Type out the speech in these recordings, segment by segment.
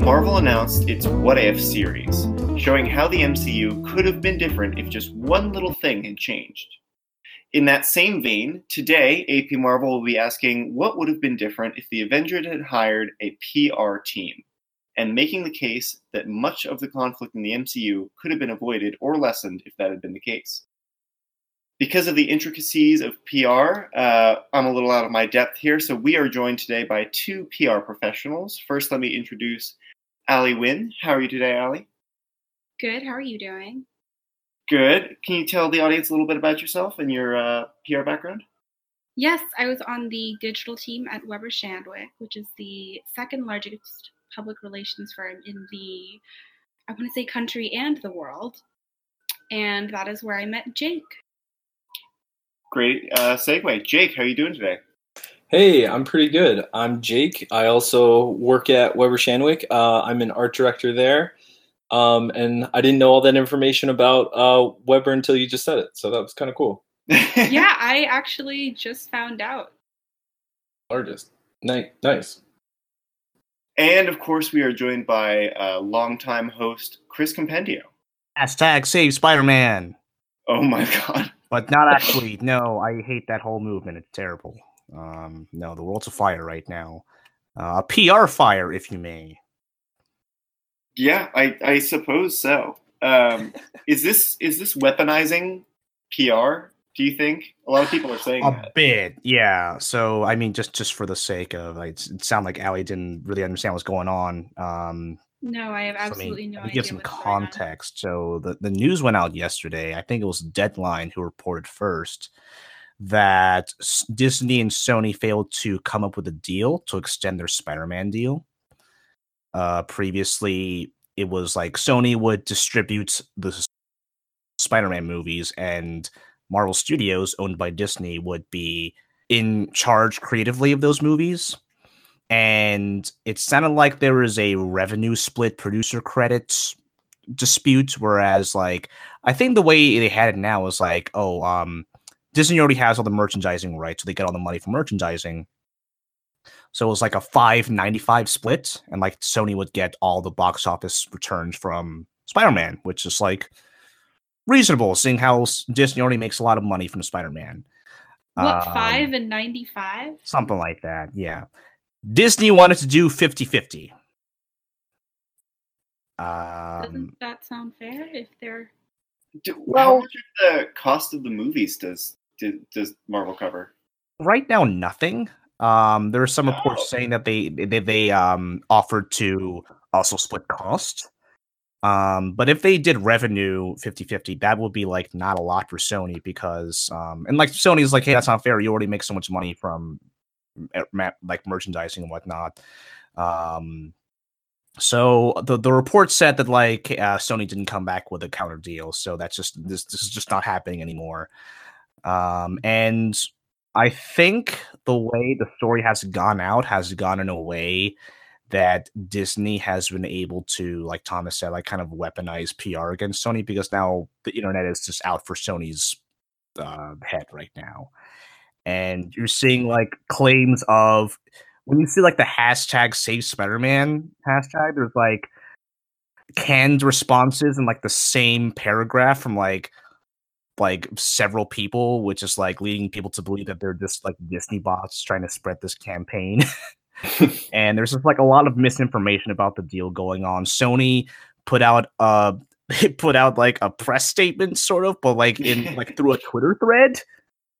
Marvel announced its What If series, showing how the MCU could have been different if just one little thing had changed. In that same vein, today AP Marvel will be asking what would have been different if the Avengers had hired a PR team, and making the case that much of the conflict in the MCU could have been avoided or lessened if that had been the case because of the intricacies of PR, uh, I'm a little out of my depth here. So we are joined today by two PR professionals. First, let me introduce Ali Wynn. How are you today, Ali? Good. How are you doing? Good. Can you tell the audience a little bit about yourself and your uh, PR background? Yes, I was on the digital team at Weber Shandwick, which is the second largest public relations firm in the, I want to say, country and the world. And that is where I met Jake. Great uh, segue. Jake, how are you doing today? Hey, I'm pretty good. I'm Jake. I also work at Weber Shandwick. Uh, I'm an art director there. Um, and I didn't know all that information about uh, Weber until you just said it. So that was kind of cool. yeah, I actually just found out. Largest. Nice. Nice. And of course, we are joined by uh, longtime host Chris Compendio. Hashtag save Spider Man. Oh my god but not actually. No, I hate that whole movement. It's terrible. Um, no, the world's a fire right now. Uh, a PR fire, if you may. Yeah, I, I suppose so. Um, is this is this weaponizing PR? Do you think a lot of people are saying a that? bit? Yeah. So I mean, just just for the sake of it, it sounded like Ali didn't really understand what's going on. Um, no, I have absolutely so, I mean, no idea. Give some context. So the, the news went out yesterday. I think it was Deadline who reported first that Disney and Sony failed to come up with a deal to extend their Spider-Man deal. Uh, previously, it was like Sony would distribute the Spider-Man movies, and Marvel Studios, owned by Disney, would be in charge creatively of those movies and it sounded like there was a revenue split producer credits dispute whereas like i think the way they had it now is like oh um disney already has all the merchandising rights so they get all the money from merchandising so it was like a 595 split and like sony would get all the box office returns from spider-man which is like reasonable seeing how disney already makes a lot of money from spider-man what um, five and 95 something like that yeah Disney wanted to do 50 50. Um, Doesn't that sound fair if they're. Well, how much of the cost of the movies does, does Marvel cover? Right now, nothing. Um, there are some reports oh. saying that they they, they um, offered to also split cost. Um, but if they did revenue 50-50, that would be like not a lot for Sony because um, and like Sony's like, hey, that's not fair. You already make so much money from like merchandising and whatnot. Um, so the the report said that like uh, Sony didn't come back with a counter deal, so that's just this this is just not happening anymore. Um, and I think the way the story has gone out has gone in a way that Disney has been able to, like Thomas said, like kind of weaponize PR against Sony because now the internet is just out for Sony's uh, head right now. And you're seeing like claims of when you see like the hashtag save Spider-Man hashtag, there's like canned responses and like the same paragraph from like like several people, which is like leading people to believe that they're just like Disney bots trying to spread this campaign. and there's just like a lot of misinformation about the deal going on. Sony put out uh put out like a press statement sort of, but like in like through a Twitter thread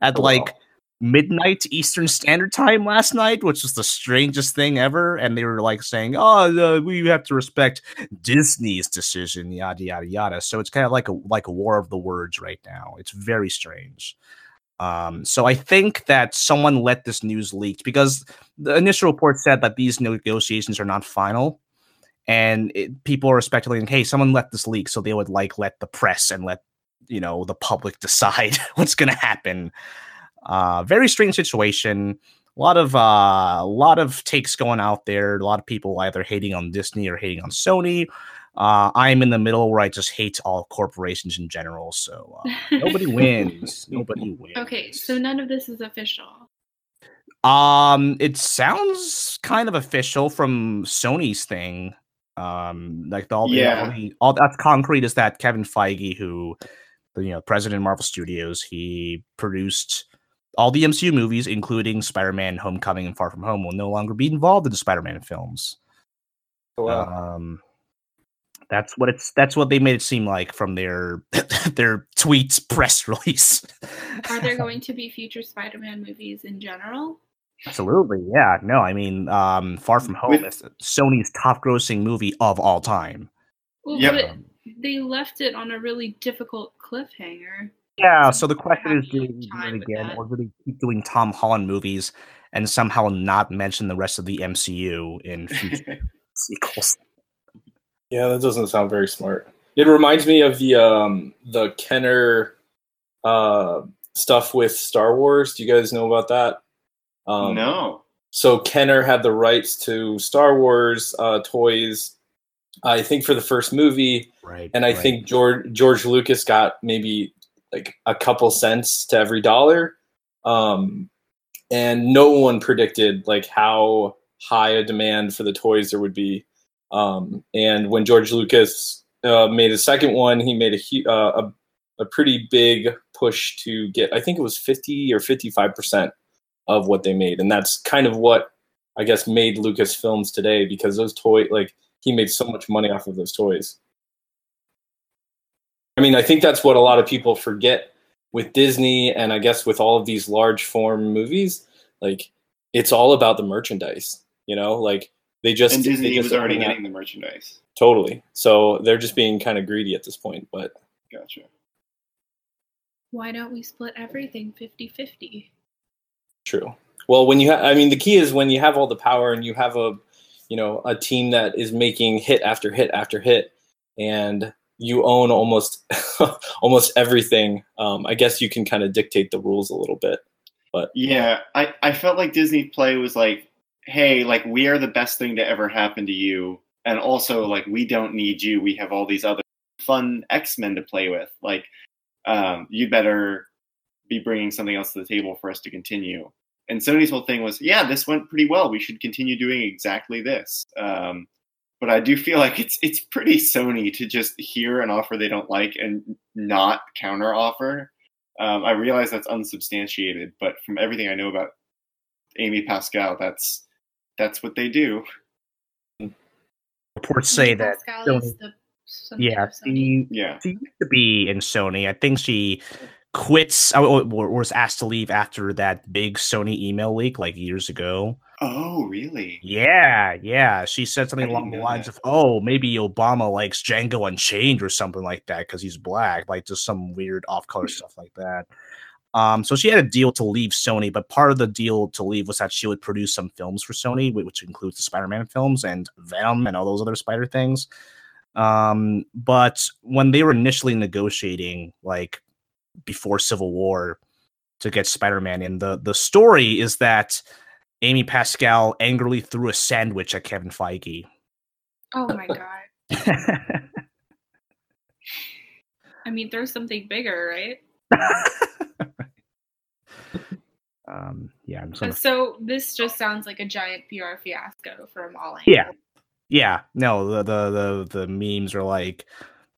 at oh, like wow midnight Eastern Standard Time last night, which was the strangest thing ever. And they were like saying, "Oh, uh, we have to respect Disney's decision," yada yada yada. So it's kind of like a like a war of the words right now. It's very strange. Um, so I think that someone let this news leak because the initial report said that these negotiations are not final, and it, people are speculating, "Hey, someone let this leak," so they would like let the press and let you know the public decide what's going to happen. Uh, very strange situation. A lot of uh, a lot of takes going out there. A lot of people either hating on Disney or hating on Sony. Uh, I'm in the middle where I just hate all corporations in general. So uh, nobody wins. Nobody wins. Okay, so none of this is official. Um, it sounds kind of official from Sony's thing. Um, like the all, the- Yeah. all, the, all that's concrete is that Kevin Feige, who, you know, president of Marvel Studios, he produced all the MCU movies, including Spider-Man: Homecoming and Far From Home, will no longer be involved in the Spider-Man films. Oh, wow. Um, that's what it's. That's what they made it seem like from their their tweets press release. Are there going to be future Spider-Man movies in general? Absolutely, yeah. No, I mean, um, Far From Home is Sony's top-grossing movie of all time. Well, Yep. but they left it on a really difficult cliffhanger. Yeah. So the question is, do you do it again, or do they keep doing Tom Holland movies and somehow not mention the rest of the MCU in future sequels? Yeah, that doesn't sound very smart. It reminds me of the um the Kenner uh stuff with Star Wars. Do you guys know about that? Um, no. So Kenner had the rights to Star Wars uh, toys, I think for the first movie, Right. and I think George George Lucas got maybe like a couple cents to every dollar, um, and no one predicted like how high a demand for the toys there would be. Um, and when George Lucas uh, made the second one, he made a, uh, a a pretty big push to get. I think it was fifty or fifty five percent of what they made, and that's kind of what I guess made Lucas films today because those toy like he made so much money off of those toys. I mean, I think that's what a lot of people forget with Disney and I guess with all of these large form movies, like it's all about the merchandise, you know, like they just and Disney just was already own that- getting the merchandise. totally. So they're just being kind of greedy at this point, but Gotcha. Why don't we split everything 50-50? True. Well, when you have, I mean, the key is when you have all the power and you have a, you know, a team that is making hit after hit after hit, and you own almost, almost everything. Um, I guess you can kind of dictate the rules a little bit. But yeah, I, I felt like Disney Play was like, hey, like we are the best thing to ever happen to you, and also like we don't need you. We have all these other fun X Men to play with. Like, um, you better be bringing something else to the table for us to continue. And Sony's whole thing was, yeah, this went pretty well. We should continue doing exactly this. Um, but I do feel like it's it's pretty Sony to just hear an offer they don't like and not counter offer. Um, I realize that's unsubstantiated, but from everything I know about Amy Pascal, that's that's what they do. reports say that Pascal is Sony- the something yeah, Sony. she, Yeah. she used to be in Sony. I think she quits uh, or, or was asked to leave after that big Sony email leak like years ago. Oh, really? Yeah, yeah. She said something along the lines that. of, "Oh, maybe Obama likes Django Unchained or something like that because he's black." Like just some weird off-color stuff like that. Um, so she had a deal to leave Sony, but part of the deal to leave was that she would produce some films for Sony, which includes the Spider-Man films and Venom and all those other Spider things. Um, but when they were initially negotiating, like before Civil War, to get Spider-Man in, the the story is that Amy Pascal angrily threw a sandwich at Kevin Feige. Oh my god. I mean, throw something bigger, right? um, yeah, I'm sorry. So this just sounds like a giant PR fiasco from all angles. Yeah. Yeah, no, the, the the the memes are like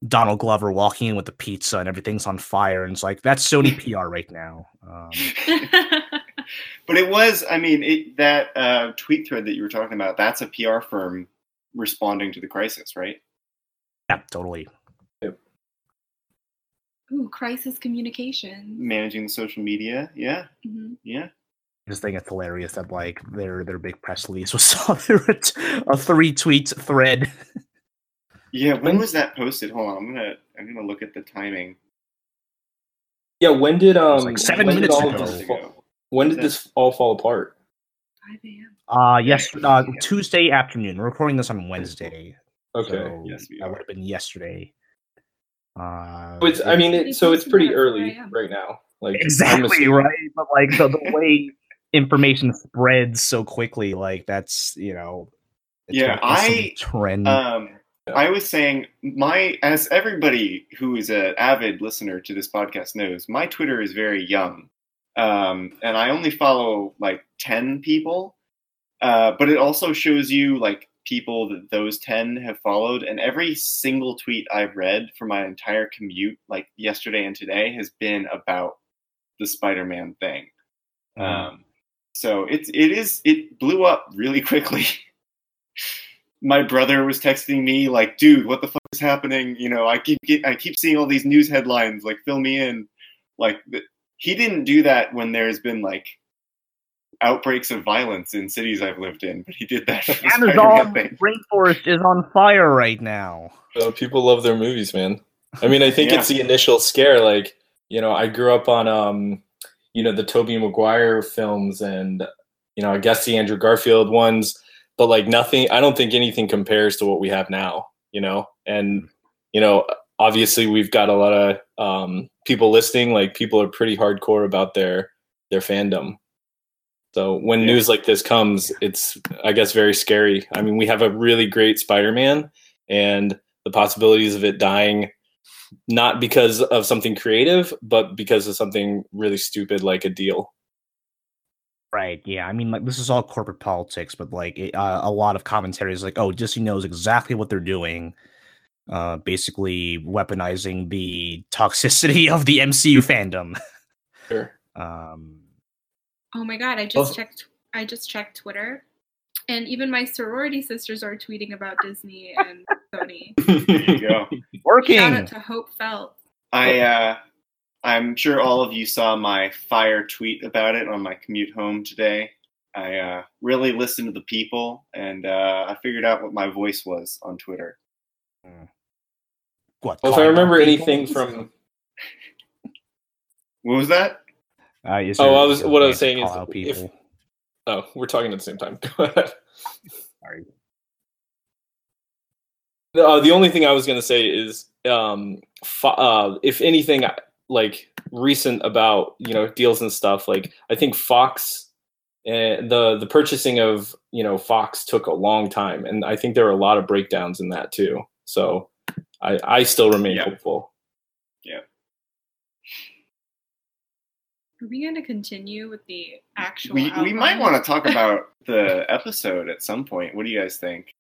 Donald Glover walking in with the pizza and everything's on fire, and it's like that's Sony PR right now. Um, But it was, I mean, it, that uh, tweet thread that you were talking about, that's a PR firm responding to the crisis, right? yeah, totally. Ooh, crisis communication. Managing the social media. Yeah. Mhm. Yeah. I just think it's hilarious that like their their big press release was all through a, t- a three tweet thread. Yeah. When was that posted? Hold on. I'm going to, I'm going to look at the timing. Yeah, when did um like seven minutes ago. fall, when did this all fall apart? 5 a.m. Uh yes, uh, Tuesday afternoon. We're recording this on Wednesday. Okay. So Yes, we that would have been yesterday. Uh, So it's I mean it, so it's pretty early right now. Like exactly right, but like the, the way information spreads so quickly, like that's you know, it's Yeah, gonna be some I, trend. Um, I was saying my as everybody who is an avid listener to this podcast knows, my Twitter is very young. Um, and I only follow like ten people, uh, but it also shows you like people that those 10 have followed. And every single tweet i've read for my entire commute like yesterday and today has been about the spider-man thing. Mhm. um, so it's it is it blew up really quickly. My brother was texting me like dude what the fuck is happening? You know i keep get, i keep seeing all these news headlines like fill me in. Like he didn't do that when there's been like outbreaks of violence in cities i've lived in but he did that for the Spider-Man Amazon rainforest is on fire right now. Uh, people love their movies, man. I mean, I think Yeah. it's the initial scare. Like, you know, I grew up on, um, you know, the Tobey Maguire films and, you know, I guess the Andrew Garfield ones, but like nothing, I don't think anything compares to what we have now, you know? And, you know, obviously we've got a lot of um, people listening. Like, people are pretty hardcore about their, their fandom. So when Yeah. news like this comes, it's, I guess, very scary. I mean, we have a really great Spider Man and the possibilities of it dying not because of something creative but because of something really stupid like a deal Right. Yeah. I mean, like this is all corporate politics, but like it, uh, a lot of commentary is like, oh, Disney knows exactly what they're doing. Uh, basically weaponizing the toxicity of the MCU fandom. sure Um, Oh my god, I just Also- checked I just checked Twitter. And even my sorority sisters are tweeting about Disney and Sony. There you go. working. Shout out to Hope Felt. I uh, I'm sure all of you saw my fire tweet about it on my commute home today. I uh, really listened to the people, and uh, I figured out what my voice was on Twitter. What? well if i remember anything from What was that? Uh, is Oh, there- I was- what I was way to saying is call out if- oh we're talking at the same time go ahead Sorry. uh, the only thing i was going to say is um fo- uh, if anything like recent about you know deals and stuff like i think fox and the the purchasing of you know fox took a long time and i think there were a lot of breakdowns in that too so i i still remain Yeah. hopeful Yeah. Are we going to continue with the actual? We we might want to talk about the episode at some point. What do you guys think?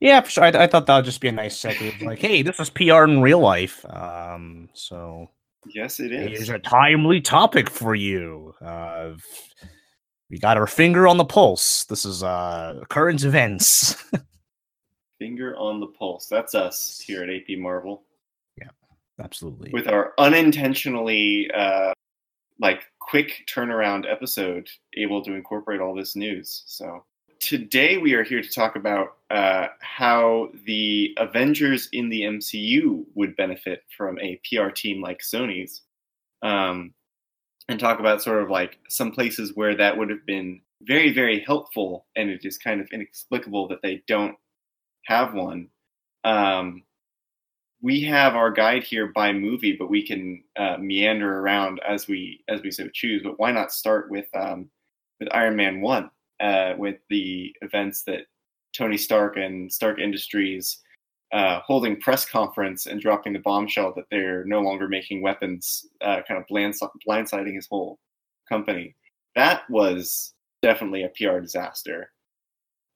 Yeah, for sure. I, I thought that would just be a nice segue. Like, hey, this is PR in real life. Um, so Yes, it is. Here's a timely topic for you. Uh, we got our finger on the pulse. This is uh current events. Finger on the pulse. That's us here at AP Marvel Yeah, Absolutely. with our unintentionally uh, like quick turnaround episode, able to incorporate all this news. So today we are here to talk about uh, how the Avengers in the MCU would benefit from a PR team like Sony's, um, and talk about sort of like some places where that would have been very, very helpful, and it is kind of inexplicable that they don't have one. Um, we have our guide here by movie, but we can uh, meander around as we as we so choose. But why not start with um, with Iron Man one, uh, with the events that Tony Stark and Stark Industries uh, holding press conference and dropping the bombshell that they're no longer making weapons, uh, kind of blind, blindsiding his whole company. That was definitely a PR disaster.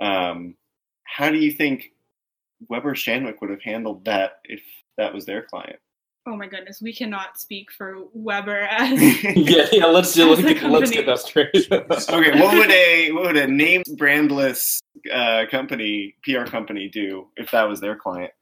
Um, how do you think Weber Shandwick would have handled that if that was their client? Oh my goodness, we cannot speak for Weber as yeah yeah let's do let's get, let's get that straight okay, what would a what would a named brandless uh, company PR company do if that was their client?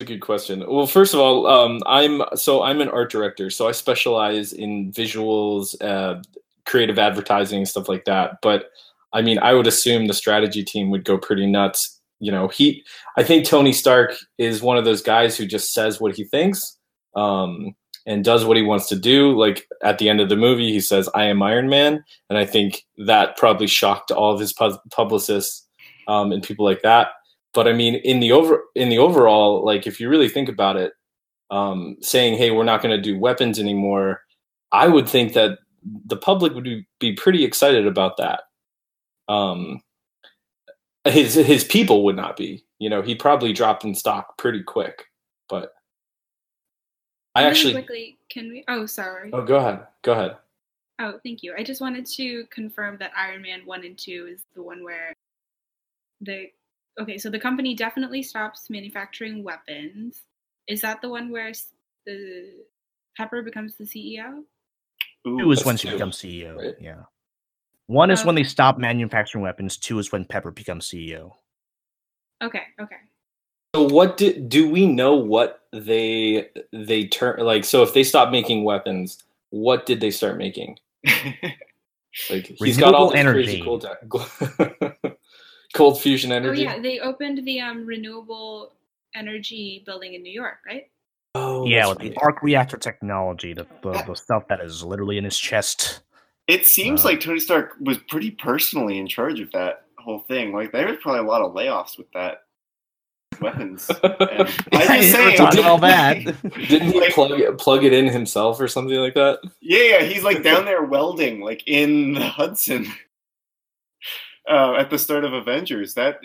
a good question. Well, first of all, um, I'm so I'm an art director, so I specialize in visuals, uh, creative advertising, stuff like that. But I mean, I would assume the strategy team would go pretty nuts. You know, he, I think Tony Stark is one of those guys who just says what he thinks um, and does what he wants to do. Like at the end of the movie, he says, "I am Iron Man," and I think that probably shocked all of his pu- publicists um, and people like that but I mean, in the over in the overall, like if you really think about it, um, saying, "Hey, we're not going to do weapons anymore," I would think that the public would be, pretty excited about that. Um, his his people would not be. You know, he probably dropped in stock pretty quick. But I Really actually, quickly can we? Oh, sorry. oh, go ahead, go ahead. Oh, thank you. I just wanted to confirm that Iron Man 1 and 2 is the one where the Okay, so the company definitely stops manufacturing weapons. Is that the one where the Pepper becomes the CEO? Ooh, Two is that's when she two, becomes CEO. right? Yeah. One is when they stop manufacturing weapons. Two is when Pepper becomes CEO. Okay, okay. So what did do we know what they they turn like so if they stop making weapons, what did they start making? Like he's got all Renewable this crazy energy. cold cold fusion Oh energy. yeah, they opened the um renewable energy building in New York, right? Oh, yeah, that's with the arc reactor technology, the, the, the stuff that is literally in his chest. It seems Wow. like Tony Stark was pretty personally in charge of that whole thing. Like there was probably a lot of layoffs with that weapons. And I'm I just never saying, thought of all like- that. Didn't he Like- plug it, plug it in himself or something like that? Yeah, yeah, he's like down there welding, like in the Hudson, uh, at the start of Avengers. That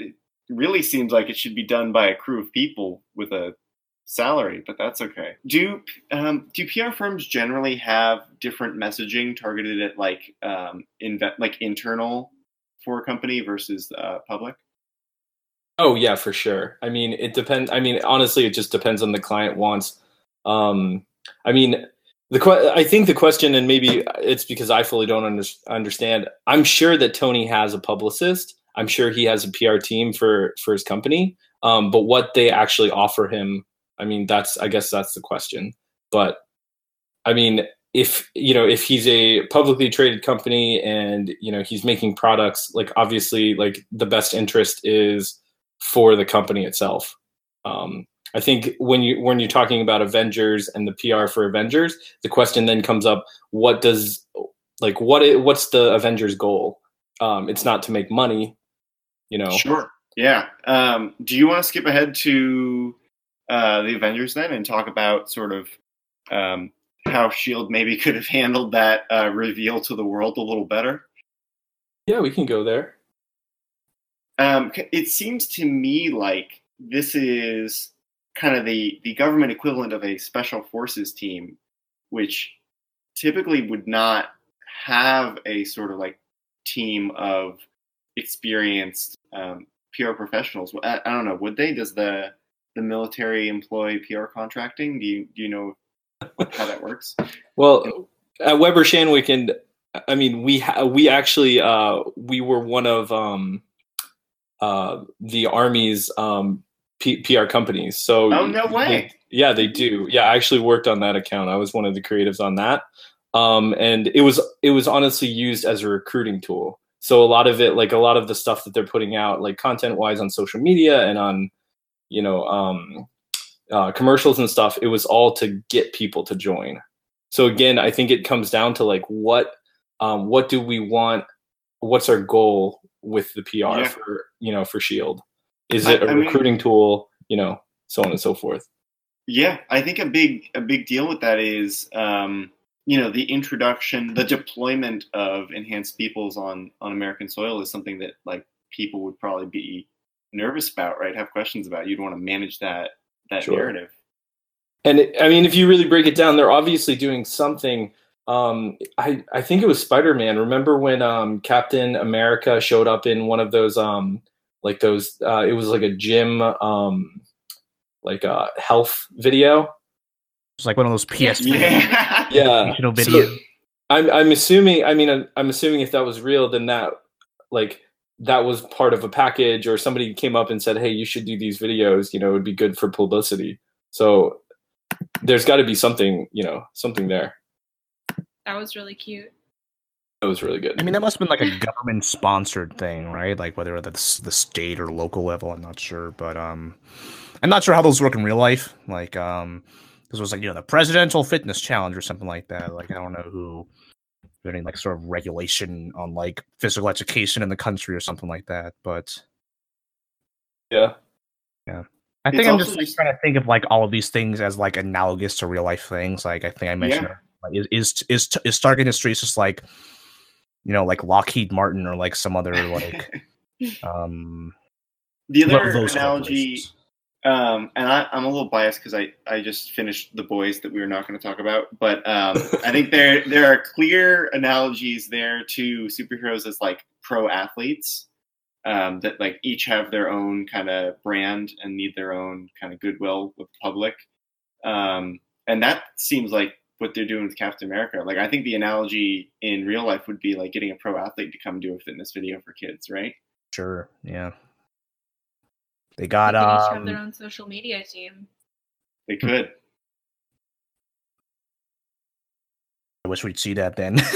really seems like it should be done by a crew of people with a salary, but that's okay. Do um, do PR firms generally have different messaging targeted at like um, like internal for a company versus uh, public? Oh yeah, for sure. I mean, it depends. I mean, honestly, it just depends on the client wants. Um, I mean, the que- I think the question, and maybe it's because I fully don't under- understand. I'm sure that Tony has a publicist. I'm sure he has a PR team for for his company. Um, but what they actually offer him, I mean, that's I guess that's the question. But I mean, if you know, if he's a publicly traded company and you know he's making products, like obviously, like the best interest is for the company itself. Um, I think when you when you're talking about Avengers and the PR for Avengers, the question then comes up: What does like what i- what's the Avengers goal? Um, it's not to make money, you know. Sure. Yeah. Um, do you want to skip ahead to uh, the Avengers then and talk about sort of um, how Shield maybe could have handled that uh, reveal to the world a little better? Yeah, we can go there. Um, it seems to me like this is kind of the the government equivalent of a special forces team, which typically would not have a sort of like team of experienced um, PR professionals. I, I don't know. Would they? Does the the military employ PR contracting? Do you do you know how that works? Well, at Weber Shandwick, and I mean, we ha- we actually uh, we were one of um, uh, the Army's um, P- PR companies. So Oh, no they- way. yeah, they do. Yeah, I actually worked on that account. I was one of the creatives on that, um, and it was it was honestly used as a recruiting tool. So a lot of it, like a lot of the stuff that they're putting out, like content wise on social media and on, you know, um, uh, commercials and stuff, it was all to get people to join. So again, I think it comes down to like what um, what do we want? What's our goal with the PR Yeah. for you know for Shield? Is it a I mean- recruiting tool? You know, so on and so forth. Yeah, I think a big a big deal with that is um, you know the introduction, the deployment of enhanced peoples on on American soil is something that like people would probably be nervous about, right? Have questions about. You'd want to manage that that Sure. narrative. And it, I mean, if you really break it down, they're obviously doing something. Um, I I think it was Spider Man. Remember when um, Captain America showed up in one of those um, like those? Uh, it was like a gym um, like a health video. It's like one of those PS Yeah, Yeah, promotional So, videos. I'm I'm assuming. I mean, I'm, I'm assuming if that was real, then that like that was part of a package, or somebody came up and said, "Hey, you should do these videos. You know, it would be good for publicity." So there's got to be something, you know, something there. That was really cute. That was really good. I mean, that must have been like a government sponsored thing, right? Like whether at the, the state or local level, I'm not sure. But um, I'm not sure how those work in real life. Like um, this was like you know the presidential fitness challenge or something like that. Like I don't know who there any like sort of regulation on like physical education in the country or something like that. But yeah, yeah. I think I'm just like trying to think of like all of these things as like analogous to real life things. Like I think I mentioned, Yeah. like, is is is is Stark Industries just like you know like Lockheed Martin or like some other like um the other analogy. Um, and I, I'm a little biased because I, I just finished the boys that we were not going to talk about, but um, I think there there are clear analogies there to superheroes as like pro athletes um, that like each have their own kind of brand and need their own kind of goodwill with the public, um, and that seems like what they're doing with Captain America. Like I think the analogy in real life would be like getting a pro athlete to come do a fitness video for kids, right? Sure. Yeah. They got They each have their um own social media team. They could. I wish we'd see that then.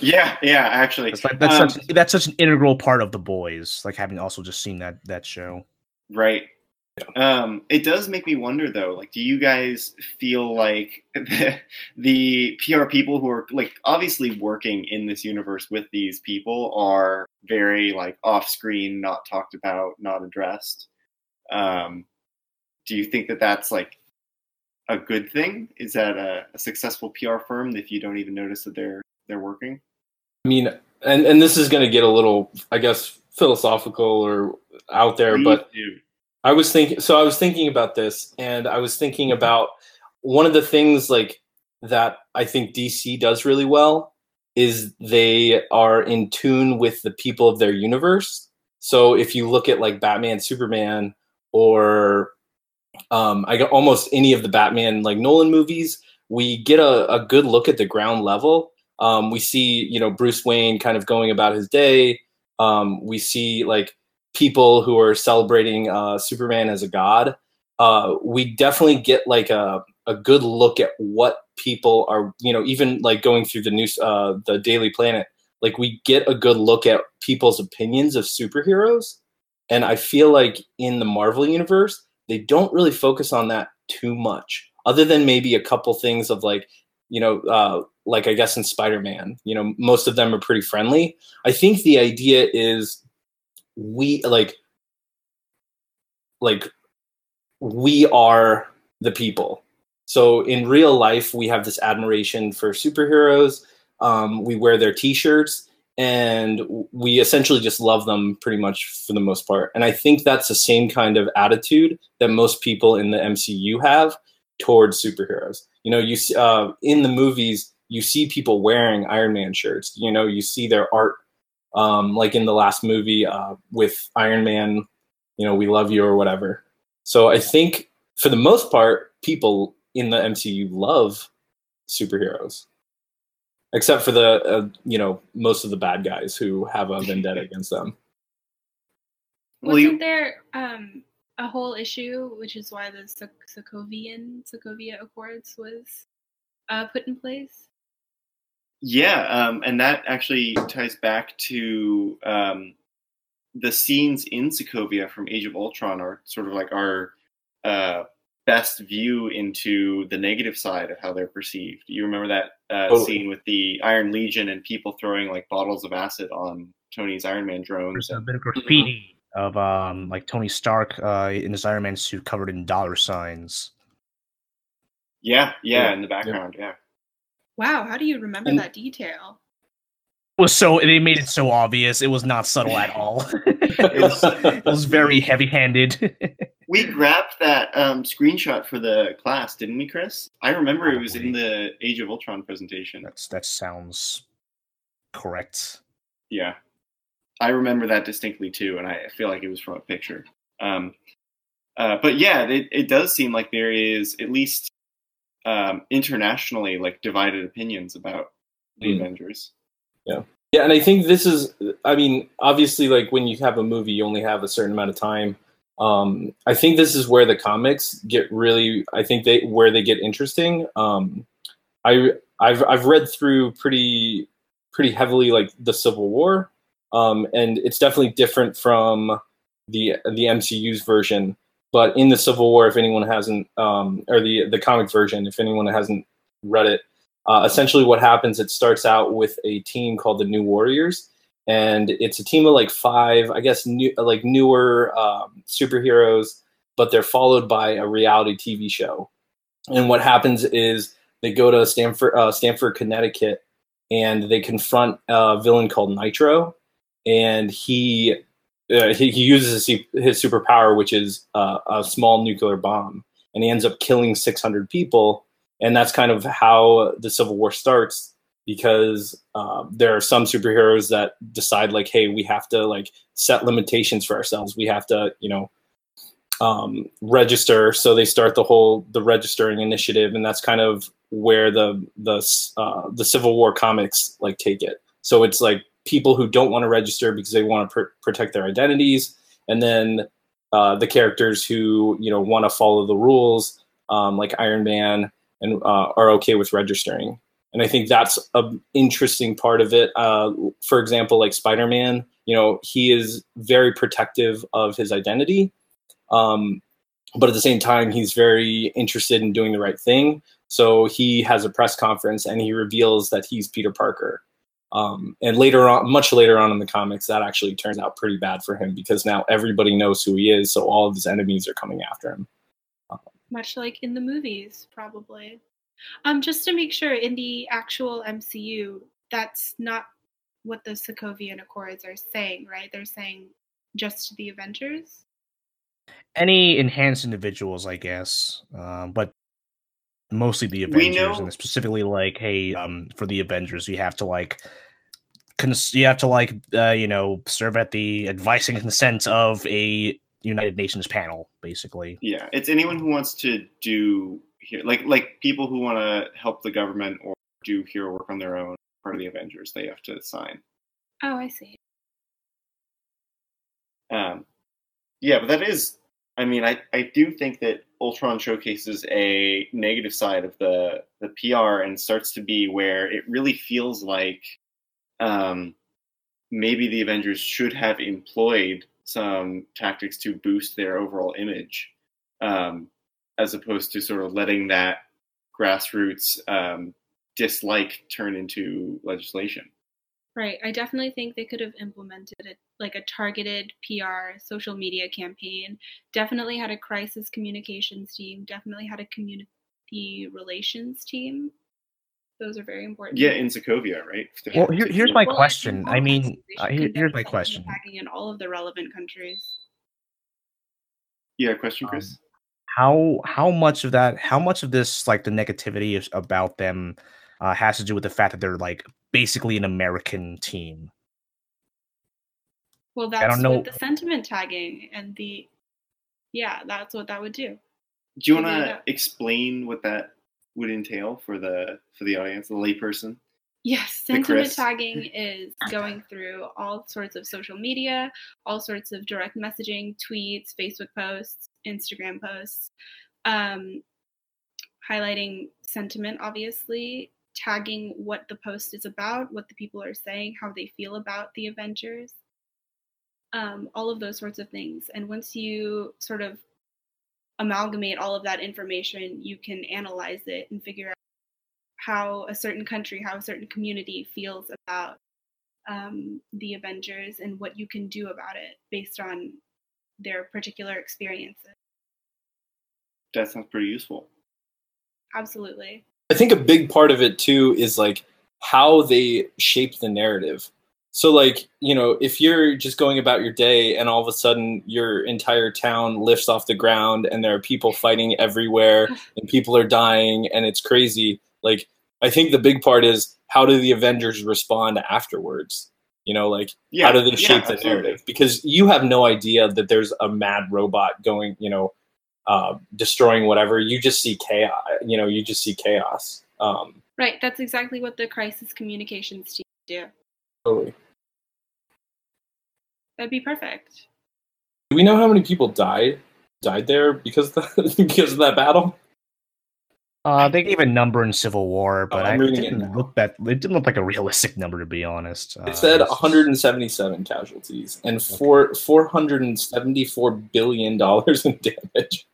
Yeah, yeah. Actually, that's like that's Um, such that's such an integral part of the boys, like having also just seen that that show. Right. Um, it does make me wonder though, like, do you guys feel like the, the PR people who are like obviously working in this universe with these people are very like off screen, not talked about, not addressed? Um, do you think that that's like a good thing? Is that a, a successful PR firm if you don't even notice that they're they're working? I mean, and and this is going to get a little, I guess, philosophical or out there, but do. I was thinking. So I was thinking about this, and I was thinking about one of the things like that I think DC does really well is they are in tune with the people of their universe. So if you look at like Batman, Superman, or um, I got almost any of the Batman like Nolan movies, we get a, a good look at the ground level. Um, we see, you know, Bruce Wayne kind of going about his day. Um, we see like people who are celebrating uh, Superman as a god. Uh, we definitely get like a, a good look at what people are, you know, even like going through the news, uh, the Daily Planet. Like we get a good look at people's opinions of superheroes, and I feel like in the Marvel universe they don't really focus on that too much, other than maybe a couple things of like, you know, uh, like I guess in Spider Man, you know, most of them are pretty friendly. I think the idea is we like like we are the people. So in real life, we have this admiration for superheroes. Um, we wear their T-shirts, and we essentially just love them pretty much for the most part. And I think that's the same kind of attitude that most people in the MCU have towards superheroes. You know, you uh, in the movies, you see people wearing Iron Man shirts. You know, you see their art, um, like in the last movie uh, with Iron Man. You know, we love you or whatever. So I think for the most part, people in the MCU love superheroes, except for the uh, you know most of the bad guys who have a vendetta against them. Well, Wasn't there um, a whole issue, which is why the Sok- Sokovian Sokovia Accords was uh, put in place? Yeah, um, and that actually ties back to um, the scenes in Sokovia from Age of Ultron are sort of like our uh, best view into the negative side of how they're perceived. You remember that uh, Totally. scene with the Iron Legion and people throwing like bottles of acid on Tony's Iron Man drones? There's a bit of graffiti of um like Tony Stark uh in his Iron Man suit covered in dollar signs. yeah, yeah, Yeah, in the background, yeah. Wow, how do you remember And- that detail? Was so they made it so obvious. It was not subtle at all. it, was, it was very heavy-handed. We grabbed that um, screenshot for the class, didn't we, Chris? I remember it was in the Age of Ultron presentation. That's that sounds correct. Yeah, I remember that distinctly too, and I feel like it was from a picture. Um, uh, but yeah, it, it does seem like there is at least um, internationally like divided opinions about the Mm. Avengers. Yeah, Yeah, and I think this is, I mean, obviously, like when you have a movie, you only have a certain amount of time. Um, I think this is where the comics get really, I think they where they get interesting. Um, I I've I've read through pretty pretty heavily like the Civil War, um, and it's definitely different from the the MCU's version. But in the Civil War, if anyone hasn't, um, or the the comic version, if anyone hasn't read it, uh, essentially what happens, it starts out with a team called the New Warriors, and it's a team of like five, I guess, new like newer um, superheroes, but they're followed by a reality TV show. And what happens is they go to Stamford, uh, Stamford, Connecticut, and they confront a villain called Nitro, and he uh, he, he uses his, his superpower, which is uh, a small nuclear bomb, and he ends up killing 600 people. And that's kind of how the Civil War starts because um, there are some superheroes that decide like, hey, we have to like set limitations for ourselves. We have to, you know, um, register. So they start the whole the registering initiative, and that's kind of where the the uh, the Civil War comics like take it. So it's like people who don't want to register because they want to pr- protect their identities, and then uh, the characters who you know want to follow the rules, um, like Iron Man, and uh, are okay with registering. And I think that's an interesting part of it. Uh, for example, like Spider Man, you know, he is very protective of his identity, um, but at the same time, he's very interested in doing the right thing. So he has a press conference and he reveals that he's Peter Parker. Um, and later on, much later on in the comics, that actually turns out pretty bad for him because now everybody knows who he is. So all of his enemies are coming after him. Much like in the movies, probably. Um, just to make sure, in the actual MCU, that's not what the Sokovian Accords are saying, right? They're saying just the Avengers. Any enhanced individuals, I guess, um, but mostly the Avengers, know- and specifically like, hey, um, for the Avengers, you have to like, cons- you have to like, uh, you know, serve at the advice and consent of a United Nations panel, basically. Yeah, it's anyone who wants to do here, like like people who want to help the government or do hero work on their own. Part of the Avengers, they have to sign. Oh, I see. Um, yeah, but that is. I mean, I, I do think that Ultron showcases a negative side of the the PR and starts to be where it really feels like um, maybe the Avengers should have employed some tactics to boost their overall image, um, as opposed to sort of letting that grassroots um, dislike turn into legislation. Right. I definitely think they could have implemented it like a targeted PR social media campaign. Definitely had a crisis communications team. Definitely had a community relations team. Those are very important. Yeah, in Sokovia, right? Well, here, here's my Well, question. I mean, uh, here, here's my question. Tagging in all of the relevant countries. Yeah, question, Chris. Um, How how much of that? How much of this like the negativity is about them uh, has to do with the fact that they're like basically an American team? Well, I don't that's know- what the sentiment tagging and the yeah, that's what that would do. Do you want to explain what that would entail for the for the audience, the layperson? Yes, sentiment tagging is going through all sorts of social media, all sorts of direct messaging, tweets, Facebook posts, Instagram posts, um, highlighting sentiment, obviously, tagging what the post is about, what the people are saying, how they feel about the Avengers, um, all of those sorts of things. And once you sort of amalgamate all of that information, you can analyze it and figure out how a certain country, how a certain community feels about um, the Avengers and what you can do about it based on their particular experiences. That sounds pretty useful. Absolutely. I think a big part of it too is like how they shape the narrative. So like, you know, if you're just going about your day and all of a sudden your entire town lifts off the ground and there are people fighting everywhere and people are dying and it's crazy, like I think the big part is how do the Avengers respond afterwards? You know, like Yeah, how do they yeah, shape the absolutely. narrative? Because you have no idea that there's a mad robot going, you know, uh, destroying whatever. You just see chaos. You know, you just see chaos. Um, Right. That's exactly what the crisis communications team do. Totally. That'd be perfect. Do we know how many people died died there because of the, because of that battle? Uh, they gave a number in Civil War, but I'm I, it reading it didn't now. look that it didn't look like a realistic number to be honest. Uh, It said it's- 177 casualties and four 474 billion dollars in damage.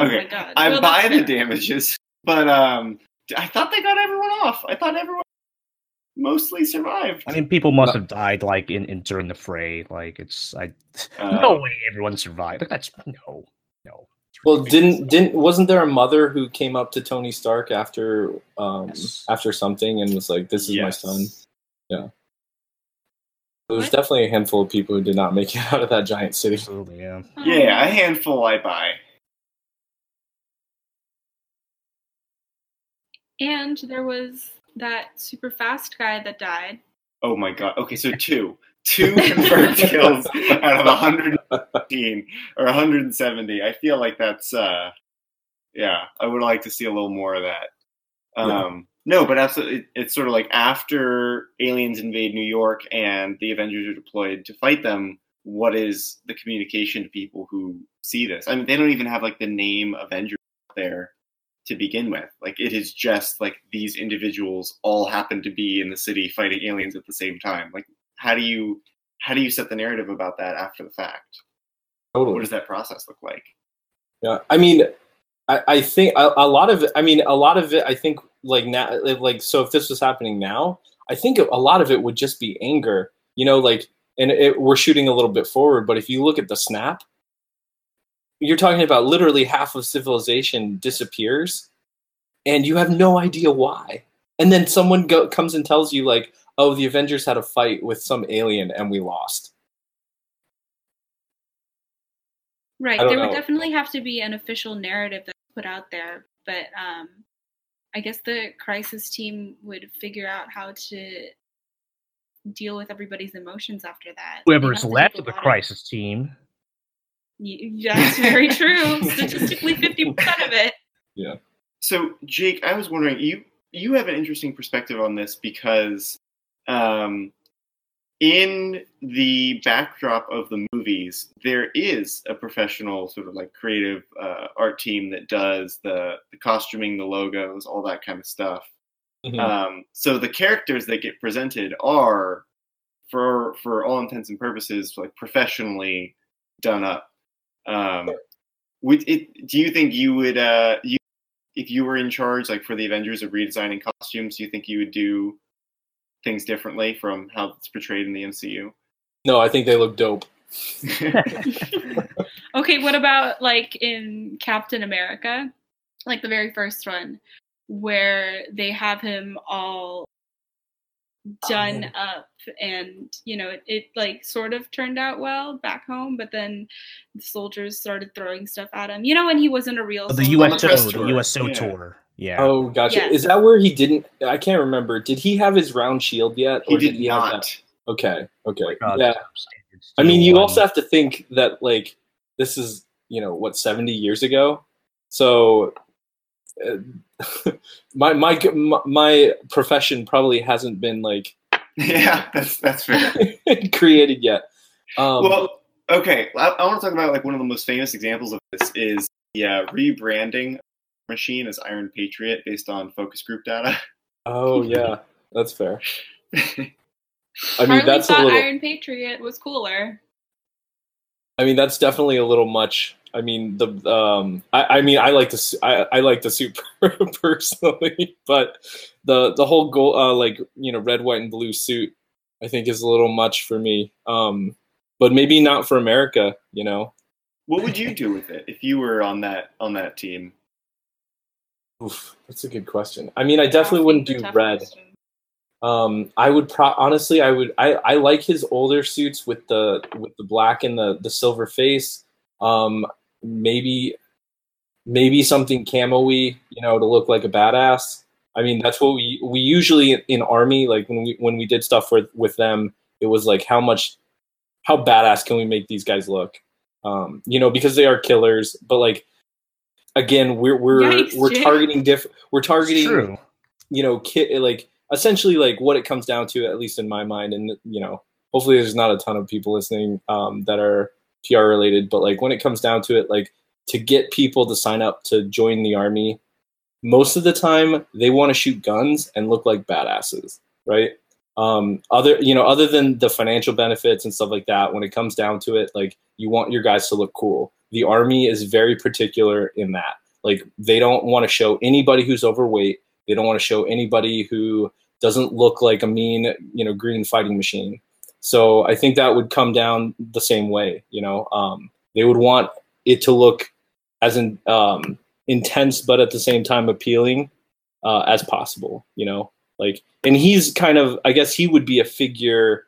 Oh Okay, my god. I Well, buy that's- the damages, but um, I thought they got everyone off. I thought everyone mostly survived. I mean, people must No. have died like in, in during the fray. Like it's I Uh, no way everyone survived. That's no no. Well, didn't didn't wasn't there a mother who came up to Tony Stark after um Yes. after something and was like, "This is my son." Yeah. There's What? definitely a handful of people who did not make it out of that giant city. Absolutely, yeah. Yeah, a handful I buy. And there was that super fast guy that died. Oh my god. Okay, so two. Two confirmed kills out of 115 or 170. I feel like that's uh yeah, I would like to see a little more of that. Yeah. Um no, but absolutely it's sort of like after aliens invade New York and the Avengers are deployed to fight them, what is the communication to people who see this? I mean, they don't even have like the name Avengers there to begin with. Like it is just like these individuals all happen to be in the city fighting aliens at the same time. Like how do you how do you set the narrative about that after the fact? Totally. What does that process look like? Yeah, I mean, I, I think a, a lot of it. I mean, a lot of it. I think like now, like so. If this was happening now, I think a lot of it would just be anger. You know, like, and it, we're shooting a little bit forward, but if you look at the snap, you're talking about literally half of civilization disappears, and you have no idea why. And then someone go, comes and tells you like, "Oh, the Avengers had a fight with some alien and we lost." Right. I don't There would definitely have to be an official narrative that's put out there, but um, I guess the crisis team would figure out how to deal with everybody's emotions after that. Whoever's left of the crisis team. Y- That's very true. Statistically, fifty percent of it. Yeah. So Jake, I was wondering you you have an interesting perspective on this because um, in the backdrop of the movies, there is a professional sort of like creative uh, art team that does the the costuming, the logos, all that kind of stuff. Mhm. Um, so the characters that get presented are, for for all intents and purposes, like professionally done up. Um, would it? Do you think you would? Uh, you if you were in charge, like for the Avengers of redesigning costumes, do you think you would do things differently from how it's portrayed in the MCU? no, I think they look dope. Okay, what about like in Captain America, like the very first one, where they have him all done up and you know it, it like sort of turned out well back home but then the soldiers started throwing stuff at him you know when he wasn't a real The soldier. On the USO, the tour, USO yeah. tour. Yeah. Oh, gotcha. Yes. Is that where he didn't? I can't remember. Did he have his round shield yet? He or did have not. that? Okay. Okay. Like, uh, yeah. I mean, steel you also have to think that like this is you know what seventy years ago, so. Uh, my my my profession probably hasn't been like Yeah, that's that's fair. created yet. Um, well, okay. I, I want to talk about like one of the most famous examples of this is the uh, rebranding machine as Iron Patriot based on focus group data. oh yeah, that's fair. I mean, Harley that's a thought little. iron patriot was cooler I mean, that's definitely a little much. I mean, the um, I, I mean, I like the su- I, I like the suit personally, but the the whole goal, uh, like you know, red, white, and blue suit, I think is a little much for me. Um, but maybe not for America, you know. what would you do with it if you were on that on that team? Oof, that's a good question. I mean, I definitely wouldn't do red. question. Um, I would pro honestly, I would. I, I like his older suits with the with the black and the the silver face. Um, maybe maybe something camo-y, you know, to look like a badass. I mean, that's what we we usually in army like when we when we did stuff with with them, it was like how much how badass can we make these guys look? Um, you know, because they are killers, but like again, we're we're Yikes, we're Jay. targeting different. We're targeting you know, ki- like essentially like what it comes down to, at least in my mind, and you know, hopefully there's not a ton of people listening um, that are PR related, but like when it comes down to it, like to get people to sign up to join the army, most of the time they want to shoot guns and look like badasses, right? Um, other, you know, other than the financial benefits and stuff like that, when it comes down to it, like you want your guys to look cool. The army is very particular in that. Like they don't want to show anybody who's overweight. They don't want to show anybody who doesn't look like a mean, you know, green fighting machine. So I think that would come down the same way. You know, um, they would want it to look as in, um, intense, but at the same time appealing uh, as possible. You know, like, and he's kind of, I guess, he would be a figure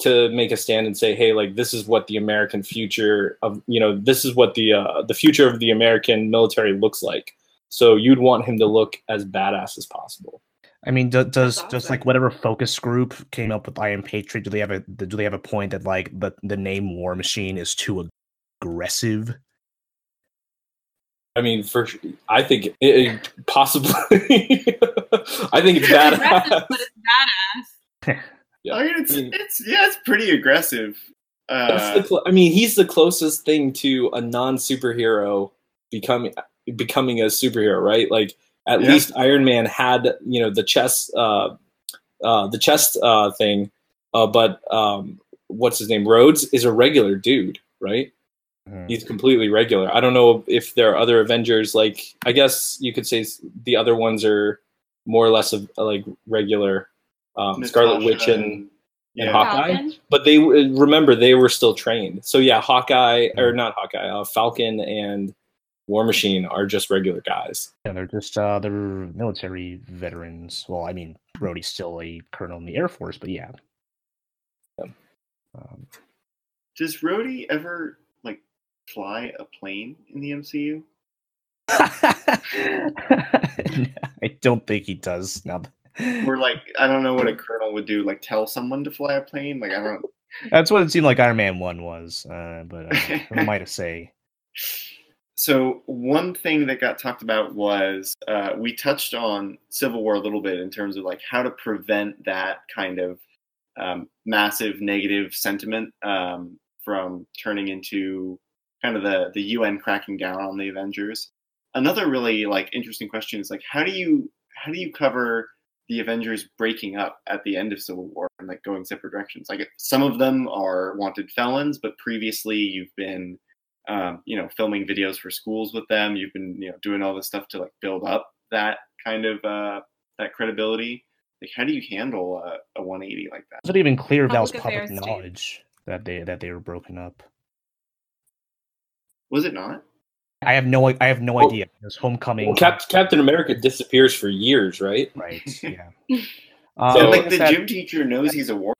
to make a stand and say, hey, like this is what the American future of you know this is what the uh, the future of the American military looks like. So you'd want him to look as badass as possible. I mean, do, does That's does like whatever focus group came up with Iron Patriot? Do they have a do they have a point that like the the name War Machine is too aggressive? I mean, for I think it, it possibly. I think it's Aggressive, badass. but it's badass. Yeah. I mean, it's, I mean- it's yeah, it's pretty aggressive. Uh, the cl- I mean, he's the closest thing to a non superhero becoming becoming a superhero, right? Like at Yeah. least Iron Man had you know the chest uh, uh, the chest uh, thing, uh, but um, what's his name? Rhodes is a regular dude, right? Mhm. He's completely regular. I don't know if there are other Avengers. Like I guess you could say the other ones are more or less of like regular. Um, Scarlet Natasha Witch and and- and yeah. Hawkeye? Falcon. but they remember they were still trained. So yeah, Hawkeye or Mhm. not Hawkeye, uh, Falcon and War Machine are just regular guys. Yeah, they're just uh they're military veterans. Well, I mean, Rhodey's still a colonel in the Air Force, but yeah. Yeah. Um, Does Rhodey ever like fly a plane in the MCU? I don't think he does now. Or like I don't know what a colonel would do, like tell someone to fly a plane. Like I don't. That's what it seemed like Iron Man One was, uh, but uh, who am I to say? So one thing that got talked about was uh, we touched on Civil War a little bit in terms of like how to prevent that kind of um, massive negative sentiment um, from turning into kind of the the UN cracking down on the Avengers. Another really like interesting question is like how do you how do you cover the Avengers breaking up at the end of Civil War and like going separate directions? Like some of them are wanted felons, but previously you've been um, you know, filming videos for schools with them. You've been, you know, doing all this stuff to like build up that kind of uh, that credibility. Like, how do you handle a, a 180 like that? Was it even clear if that was Public public affairs, knowledge that they that they were broken up? Was it not? I have no I have no Well- idea. was Homecoming, Well, Cap- Captain America disappears for years, right? right? Yeah. So- Um, like the guess that- gym teacher knows he's a war criminal.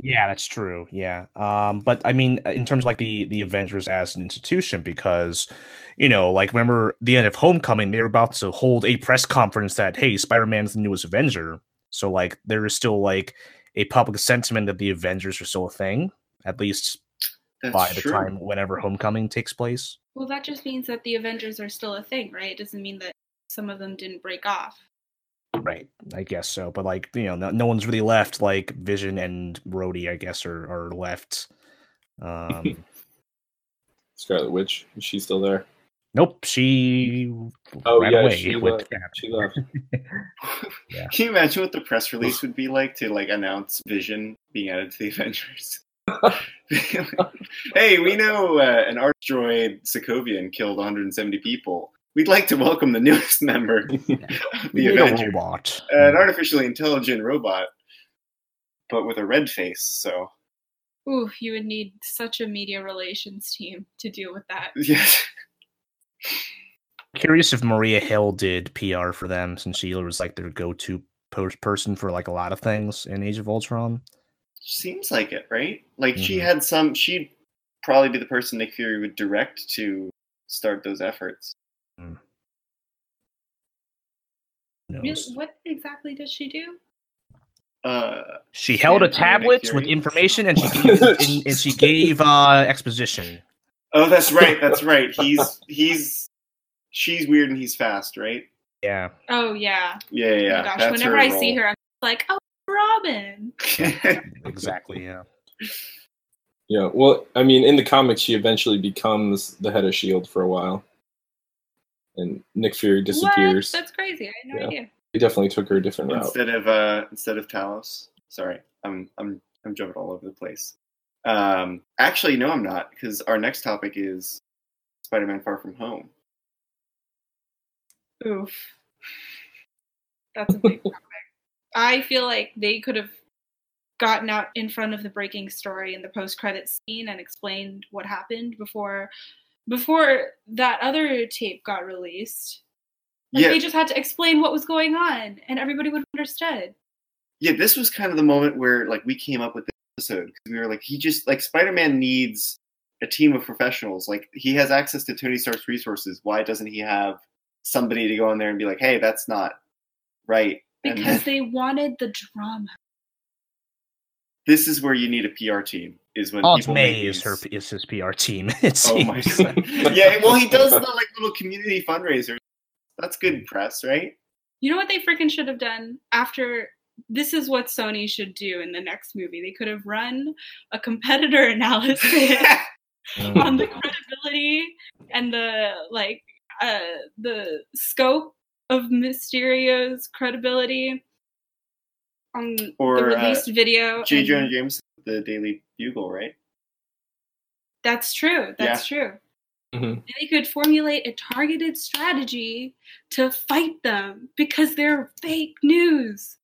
Yeah, that's true. Yeah. Um, but I mean, in terms of like the the Avengers as an institution, because you know, like remember the end of Homecoming, they were about to hold a press conference that hey, Spider Man's the newest Avenger. So like there is still like a public sentiment that the Avengers are still a thing, at least That's by the true. time whenever Homecoming takes place. Well, that just means that the Avengers are still a thing, right? It doesn't mean that some of them didn't break off. Right. I guess so. But like, you know, no, no one's really left. Like Vision and Rhodey, I guess, are are left. Um Scarlet Witch, is she still there? Nope, she Oh, ran yeah, away she with left. She left. Yeah. Can you imagine what the press release would be like to like announce Vision being added to the Avengers? hey, we know uh, an arch droid Sokovian killed 170 people. We'd like to welcome the newest member of We the need a Avengers. robot. an artificially intelligent robot, but with a red face. So Ooh, you would need such a media relations team to deal with that. yes, Curious if Maria Hill did PR for them since she was like their go-to po- person for like a lot of things in Age of Ultron. seems like it, right? Like she Mhm. had some. She'd probably be the person Nick Fury would direct to start those efforts. Who Really, knows? what exactly does she do? Uh, She held a Yeah, Nick tablet with information and she gave, and, and she gave uh, exposition. oh, that's right. That's right. He's he's she's weird and he's fast, right? Yeah. Oh yeah. Yeah, yeah. oh yeah. my gosh. That's Whenever her I see her, I'm like, oh, Robin. Exactly. Yeah. Yeah, well, I mean, in the comics, she eventually becomes the head of Shield for a while, and Nick Fury disappears. What? That's crazy. I had no Yeah. idea. He definitely took her a different route. instead of uh instead of Talos. Sorry, I'm I'm I'm jumping all over the place. Um, actually, no, I'm not because our next topic is Spider-Man: Far From Home. Oof. That's a big topic. I feel like they could have gotten out in front of the breaking story in the post-credit scene and explained what happened before before that other tape got released. Like Yeah, they just had to explain what was going on and everybody would have understood. yeah. This was kind of the moment where like we came up with this episode because we were like, he just like Spider-Man needs a team of professionals. Like he has access to Tony Stark's resources. Why doesn't he have somebody to go in there and be like, hey, that's not right? Because they wanted the drama. This is where you need a PR team. Is when Aunt people May make is her is his PR team. It Oh my god! yeah, well, he does the like little community fundraisers. That's good press, right? You know what they freaking should have done after this is what Sony should do in the next movie. They could have run a competitor analysis on the credibility and the like uh the scope of Mysterio's credibility on Or, the uh, released video. J. and- Jonah Jameson, the Daily Bugle, right? That's true. That's true. Mhm. They could formulate a targeted strategy to fight them because they're fake news.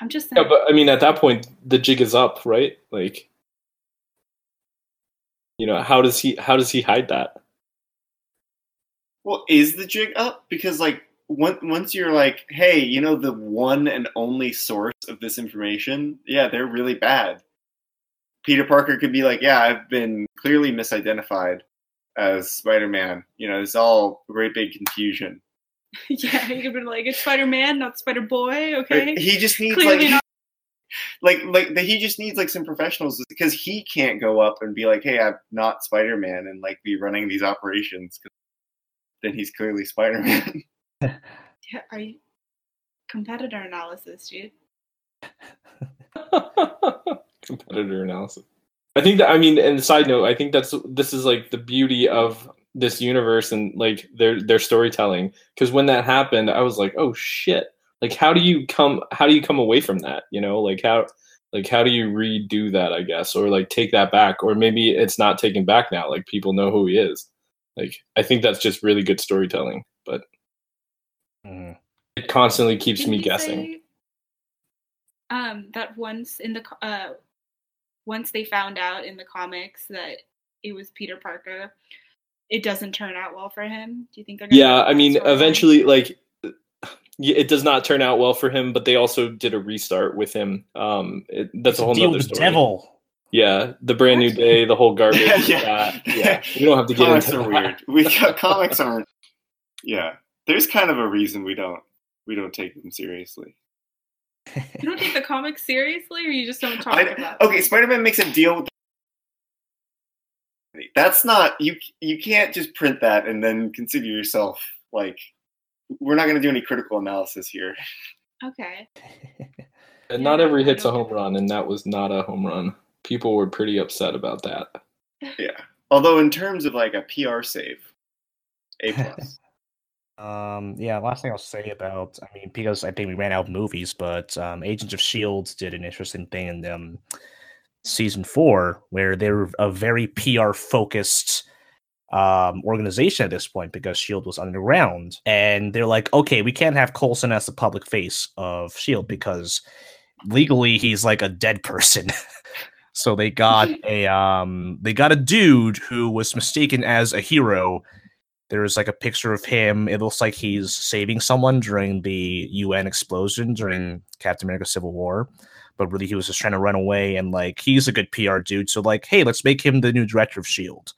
I'm just saying. Yeah, but I mean, at that point, the jig is up, right? Like, you know, how does he how does he hide that? Well, is the jig up? Because like once once you're like, hey, you know, the one and only source of this information, yeah, they're really bad. Peter Parker could be like, yeah, I've been clearly misidentified as Spider-Man. You know, it's all great big confusion. yeah, you could be like, it's Spider Man, not Spider Boy, okay? He just needs Clearly like, not. like like the, he just needs like some professionals because he can't go up and be like, hey, I'm not Spider-Man and like be running these operations. 'cause then he's clearly Spider-Man. Yeah, are you competitor analysis, dude? Competitor analysis. I think that I mean, and side note, I think that's this is like the beauty of this universe and like their their storytelling. Because when that happened, I was like, oh shit! Like, how do you come? How do you come away from that? You know, like how like how do you redo that? I guess, or like take that back, or maybe it's not taken back now. Like people know who he is. Like I think that's just really good storytelling, but Mhm. it constantly keeps Didn't me guessing. say, um, that once in the uh, once they found out in the comics that it was Peter Parker, it doesn't turn out well for him. Do you think they're? Gonna yeah i mean storyline? eventually like it does not turn out well for him but they also did a restart with him um it, that's It's a whole deal nother story devil. yeah the brand new day the whole garbage Yeah, yeah yeah. yeah, yeah. we don't have to get comics into are that. weird. We got, comics aren't. Yeah, there's kind of a reason we don't we don't take them seriously. You don't take the comics seriously, or you just don't talk I, about. okay, Spider-Man makes a deal with. That's not you. You can't just print that and then consider yourself like. We're not going to do any critical analysis here. Okay. and Yeah, not every hit's a home run and that was not a home run people were pretty upset about that Yeah. Although in terms of like a PR save, a plus. Um, yeah, last thing I'll say about, I mean, because I think we ran out of movies, but um, Agents of Shield did an interesting thing in um, season four, where they're a very PR focused um, organization at this point because Shield was underground, and they're like, okay, we can't have Coulson as the public face of Shield because legally he's like a dead person. so they got a um, they got a dude who was mistaken as a hero there's like a picture of him. It looks like he's saving someone during the UN explosion during Captain America Civil War. But really he was just trying to run away and like he's a good PR dude. So like, hey, let's make him the new director of Shield.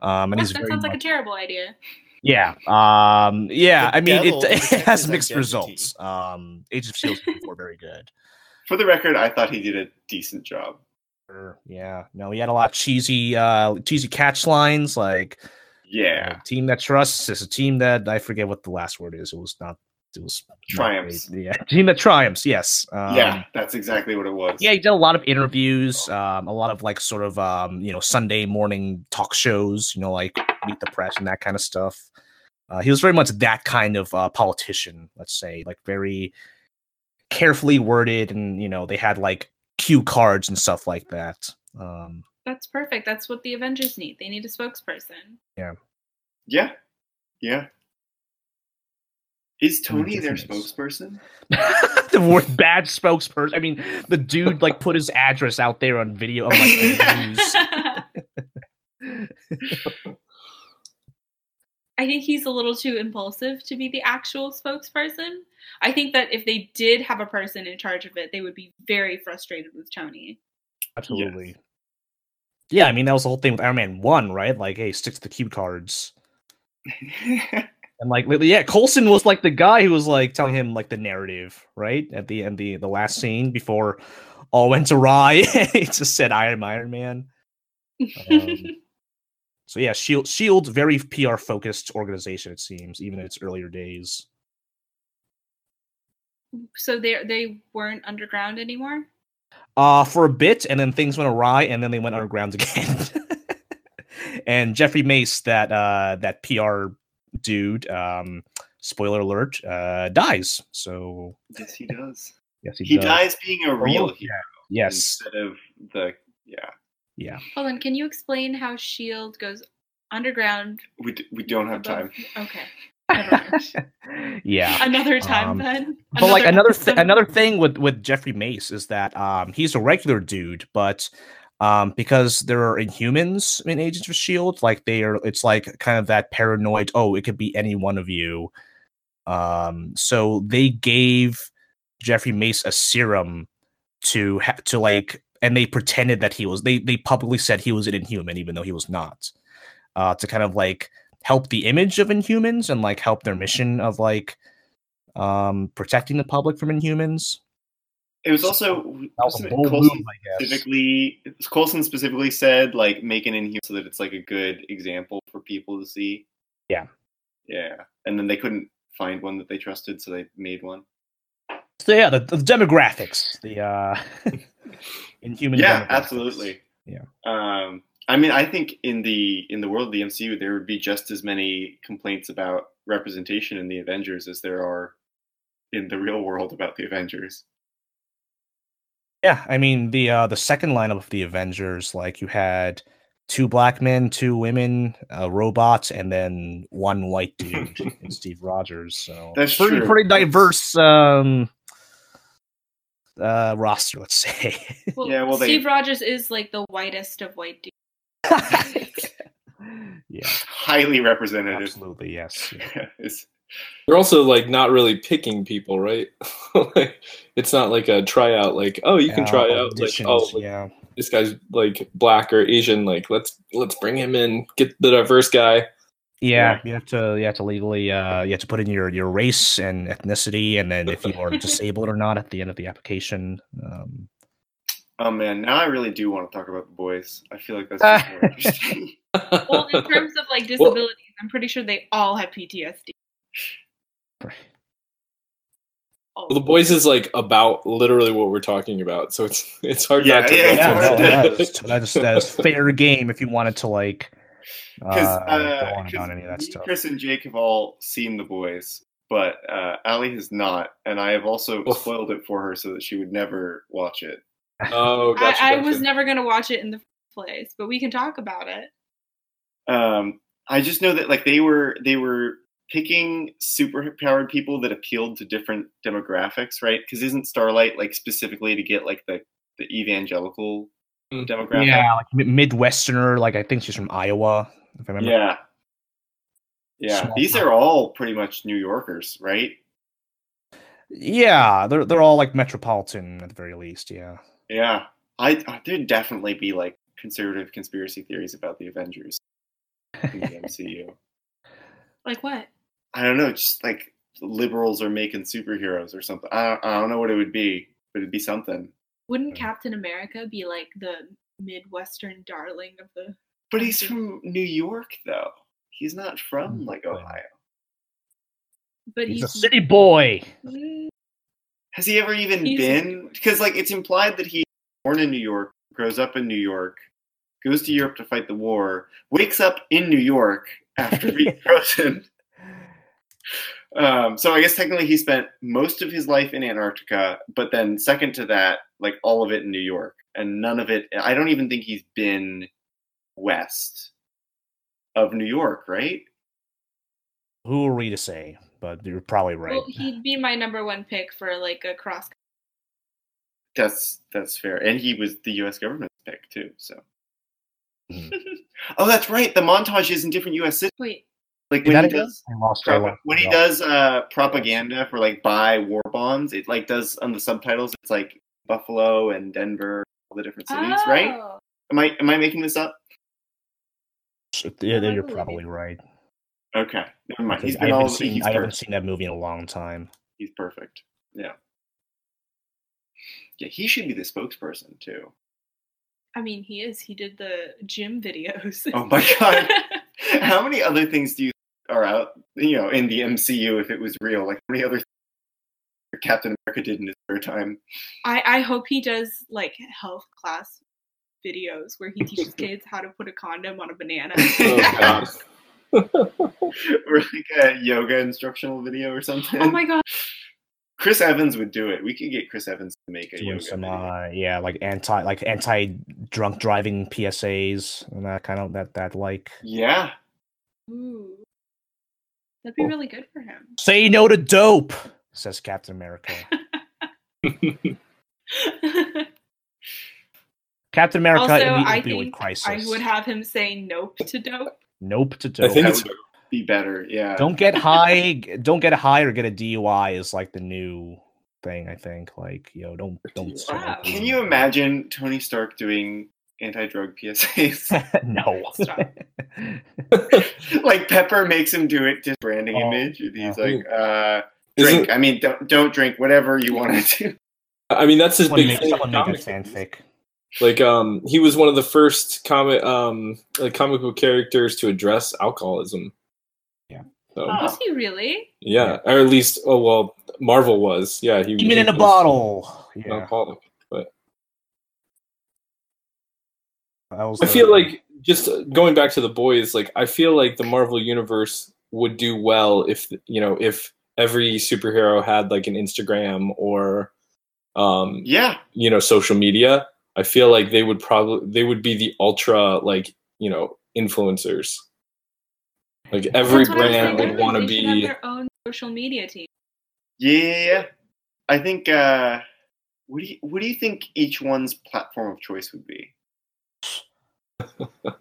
Um and What? he's that very sounds like a terrible idea. Yeah. Um yeah, The I mean it, it has mixed identity. results. Um Age of Shield were very good. For the record, I thought he did a decent job. Yeah. No, he had a lot of cheesy uh cheesy catch lines like Yeah. a team that trusts is a team that I forget what the last word is. It was not. It was Triumphs. great. Yeah, team that triumphs. Yes. Um, yeah, that's exactly what it was. Yeah, he did a lot of interviews, um, a lot of like sort of um, you know Sunday morning talk shows, you know, like Meet the Press and that kind of stuff. Uh, he was very much that kind of uh, politician, let's say, like very carefully worded, and you know they had like cue cards and stuff like that. Um, That's perfect. That's what the Avengers need. They need a spokesperson. Yeah. Yeah. Yeah. Is Tony their spokesperson? the word bad spokesperson. I mean, the dude like put his address out there on video on like. I think he's a little too impulsive to be the actual spokesperson. I think that if they did have a person in charge of it, they would be very frustrated with Tony. Absolutely. Yeah, I mean that was the whole thing with Iron Man One, right? Like, hey, stick to the cue cards. And like, yeah, Coulson was like the guy who was like telling him like the narrative, right? At the end, the the last scene before all went awry. he just said Iron Iron Man. Um, so yeah, Shield Shield very PR focused organization it seems, even in its earlier days. so they they weren't underground anymore. Uh for a bit, and then things went awry, and then they went underground again. and Jeffrey Mace, that uh that PR dude, um, spoiler alert, uh dies. So yes, he does. yes, he, He does. dies being a real Oh, hero Yes, instead of the yeah. yeah. Hold on, can you explain how Shield goes underground? We d- we don't have above- time. Okay, never mind. yeah. another time Um, then. But like another th- another thing with with Jeffrey Mace is that um he's a regular dude, but um because there are Inhumans in Agents of Shield, like they are, it's like kind of that paranoid. Oh, it could be any one of you. Um, so they gave Jeffrey Mace a serum to ha- to like, and they pretended that he was. They they publicly said he was an Inhuman, even though he was not. Uh, to kind of like help the image of Inhumans and like help their mission of like um protecting the public from inhumans It was also that was wasn't a it bold Coulson move, I guess. specifically Coulson specifically said like make an inhuman so that it's like a good example for people to see. Yeah. Yeah. And then they couldn't find one that they trusted, so they made one. so yeah the, the demographics the uh inhuman yeah, demographics. absolutely. Yeah. Um I mean I think in the in the world of the MCU there would be just as many complaints about representation in the Avengers as there are in the real world about the Avengers. yeah i mean the uh the second lineup of the avengers like you had two black men two women a robot and then one white dude in steve rogers so That's pretty true. pretty diverse um uh roster let's say Well, Yeah, well, they- Steve Rogers is like the whitest of white dudes. yeah Highly representative. absolutely yes Yeah. They're also like not really picking people, right? like, it's not like a tryout. Like, oh, you can Uh, try out. Like, oh, like, yeah this guy's like black or Asian. Like, let's let's bring him in. Get the diverse guy. Yeah, you have to you have to legally uh you have to put in your your race and ethnicity and then if you are disabled or not at the end of the application. Um Oh man, now I really do want to talk about the boys. I feel like that's just more interesting. Well, in terms of like disabilities, I'm pretty sure they all have PTSD. All Well, the boys is like about literally what we're talking about, so it's it's hard Yeah, not to. yeah, like, it's yeah, hard that is, that is, that is fair game if you wanted to like Because uh, uh, go on 'cause about any of that me, stuff. Chris and Jake have all seen the boys, but uh, Ali has not, and I have also Oof. spoiled it for her so that she would never watch it. Oh, gotcha, I, I gotcha. was never gonna watch it in the first place, but we can talk about it. Um, I just know that like they were they were picking superpowered people that appealed to different demographics, right? Because isn't Starlight like specifically to get like the the evangelical Mm. demographic? Yeah, like Midwesterner, like I think she's from Iowa, if I remember. Yeah. Yeah. Small These town. are all pretty much New Yorkers, right? Yeah, they're they're all like metropolitan at the very least, yeah. Yeah. I I- there'd definitely be like conservative conspiracy theories about the Avengers in the MCU. Like what? I don't know, just like liberals are making superheroes or something. I don't, I don't know what it would be, but it'd be something. Wouldn't Captain America be like the Midwestern darling of the? But he's from New York, though. He's not from Mm, like. Ohio. But He's he's, a city boy. Mm, Has he ever even He's- been? Because like it's implied that he born in New York, grows up in New York, goes to Europe to fight the war, wakes up in New York after being frozen. Um, so I guess technically he spent most of his life in Antarctica, but then second to that, like all of it in New York, and none of it. I don't even think he's been west of New York, right? Who are we to say? But you're probably right. Well, he'd be my number one pick for like a cross. That's that's fair, and he was the U.S. government's pick too. So, Mhm. oh, that's right. The montage is in different U.S. cities. Wait, Like when he does I lost prop- I lost when he does uh propaganda for like buy war bonds, it like does on the subtitles. It's like Buffalo and Denver, all the different cities, right? Oh. Am I am I making this up? Yeah, you're probably right. Okay, never mind. He's I been haven't all seen he's I haven't seen that movie in a long time. He's perfect. Yeah. Yeah, he should be the spokesperson too. I mean, he is. He did the gym videos. Oh my god. How many other things do you are out, you know, in the MCU if it was real? Like how many other things Captain America did in his spare time? I, I hope he does like health class videos where he teaches kids how to put a condom on a banana. Oh, God. or like a yoga instructional video or something. oh my god. Chris Evans would do it. We could get Chris Evans to make a Doing yoga some video. uh yeah, like anti like anti drunk driving PSAs and that kind of that that like Yeah. Ooh. That'd be really good for him. say no to dope, says Captain America. Captain America also, in the I opioid think crisis. I would have him say nope to dope. Nope to do. I dope. think That it's be better. Yeah. don't get high don't get high or get a DUI is like the new thing, I think. Like, yo, don't don't Wow. Can you imagine Tony Stark doing anti-drug PSAs? no. Like Pepper makes him do it just branding Oh, image. and He's yeah. like, uh, Isn't- drink. I mean, don't don't drink. Whatever you want to do. I mean, that's his Someone big make, thing. someone make a comic fanfic. Like, um, he was one of the first comic, um, like comic book characters to address alcoholism. Yeah. So, Oh. Was he really? yeah, or at least, oh well, Marvel was. Yeah, he. Demon he in a bottle. an Yeah. alcoholic. that was I feel like just going back to the boys, like I feel like the Marvel universe would do well if you know if every superhero had like an Instagram or um Yeah. you know social media. I feel like they would probably they would be the ultra like you know influencers. Like every That's what I'm brand would want to They have be. their own social media team. Yeah, yeah, yeah. I think. uh What do you What do you think each one's platform of choice would be?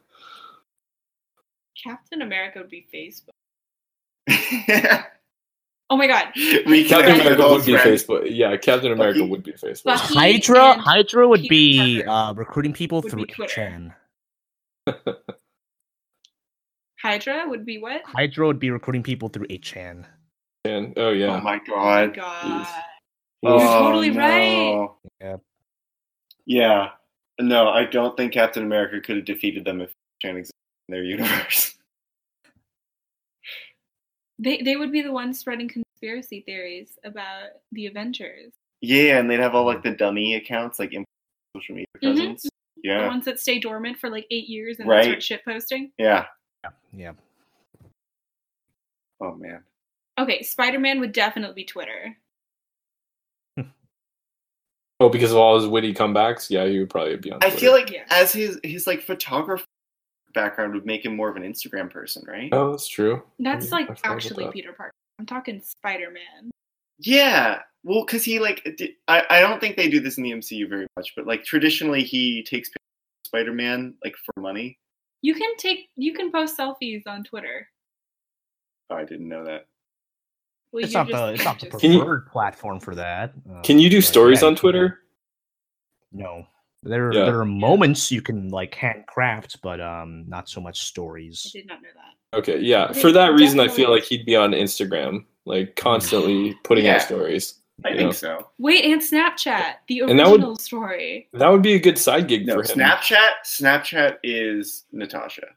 Captain America would be Facebook. we Oh my god. Captain America would be friends. Facebook. Yeah, Captain America Bucky. would be Facebook. Bucky Hydra Hydra would be uh, recruiting people would through be Chan. Hydra would be what? Hydra would be recruiting people through 8chan. And, oh Oh yeah, my Oh my god. god. You're totally right. right. Yeah. Yeah. No, I don't think Captain America could have defeated them if Chan existed in their universe. They they would be the ones spreading conspiracy theories about the Avengers. Yeah, and they'd have all like the dummy accounts, like in social media Mhm. presence. The ones that stay dormant for like eight years and Right. then start shit posting. Yeah. Yeah. Oh man. Okay, Spider Man would definitely be Twitter. oh because of all his witty comebacks. Yeah, he would probably be on. I feel like Yeah. as his his like photographer background would make him more of an Instagram person, right? Oh, that's true. That's Yeah, I like actually that. Peter Parker. I'm talking Spider Man. Yeah. Well, because he like di- I I don't think they do this in the MCU very much, but like traditionally he takes pictures of Spider-Man like for money. You can take you can post selfies on Twitter. Oh, I didn't know that. Well, It's you're not the it's not the just- Can you- preferred platform for that. uh, Can you do but stories yeah, on you Twitter? No. There, Yeah. there are moments you can like handcraft, but um, not so much I stories. did not know that. Okay, yeah. For that reason, I feel like he'd be on Instagram, like constantly putting Yeah. out stories. I Yeah. think so. Wait, and Snapchat, the And that would- original story. That would be a good side gig No, for him. Snapchat. Snapchat is Natasha,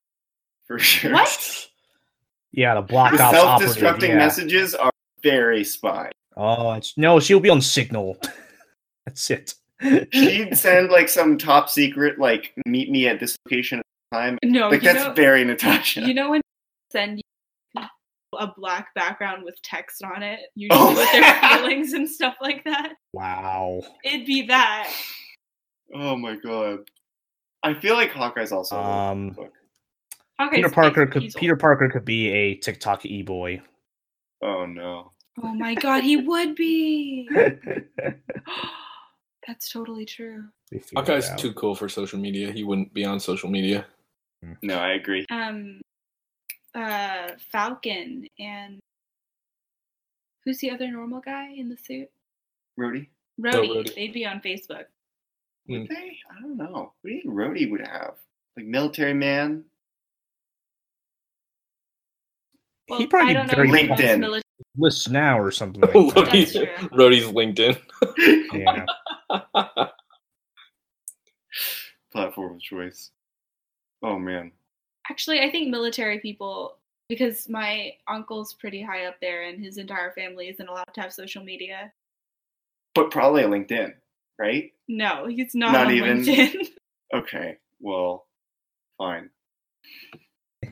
for sure. What? Yeah, the block The ops self-destructing yeah. messages are very spy. Oh, it's no, she'll be on Signal. That's it. She'd send like some top secret, like meet me at this location at the time. No, Like that's know, very Natasha. you know when send you a black background with text on it, usually Oh. with their feelings and stuff like that. Wow. It'd be that. oh my god. I feel like Hawkeye's also. Um. Hawkeye's Peter Parker could diesel. Peter Parker could be a TikTok e boy. Oh no. Oh my god, he would be. That's totally true. Hawkeye's too cool for social media. He wouldn't be on social media. No, I agree. Um uh, Falcon and who's the other normal guy in the suit? Rhodey? Rhodey. Rhodey. They'd be on Facebook. Hmm. Would they? I don't know. What do you think Rhodey would have? Like military man? Well, He probably I don't know very if he wants LinkedIn. military- List now or something like Rhodey's, that. That's. Rhodey's LinkedIn. Yeah. Platform of choice. Oh man. Actually, I think military people, because my uncle's pretty high up there and his entire family isn't allowed to have social media. But probably a LinkedIn, right? No, he's not, Not on even? LinkedIn. Okay. Well, fine. so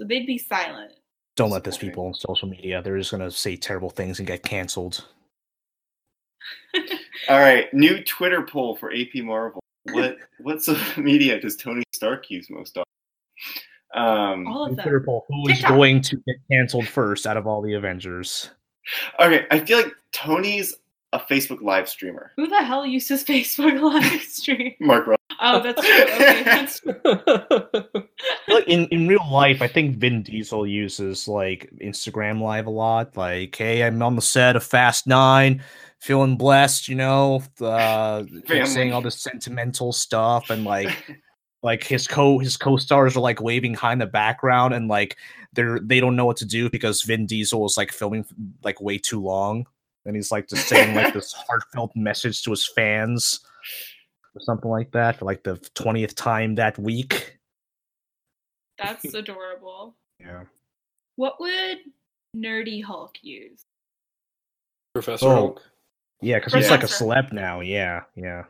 they'd be silent. Don't let this people on social media. They're just gonna say terrible things and get canceled. All right. New Twitter poll for AP Marvel. What what social media does Tony Stark use most often? Um, All of them. Twitter poll: Who is going to get canceled first out of all the Avengers? okay. I feel like Tony's a Facebook live streamer. Who the hell uses Facebook live stream? Mark Ruffalo. Oh, that's true. Okay, that's Like in, in real life, I think Vin Diesel uses like Instagram Live a lot. Like, hey, I'm on the set of Fast Nine, feeling blessed, you know, uh, saying all this sentimental stuff, and like, like his co his co stars are like waving high in the background, and like they're they don't know what to do because Vin Diesel is like filming like way too long, and he's like just saying like this heartfelt message to his fans. Or something like that for like the twentieth time that week. that's adorable. Yeah. What would Nerdy Hulk use? Professor Oh. Hulk. Yeah, because he's like a Professor. celeb now. Yeah, yeah.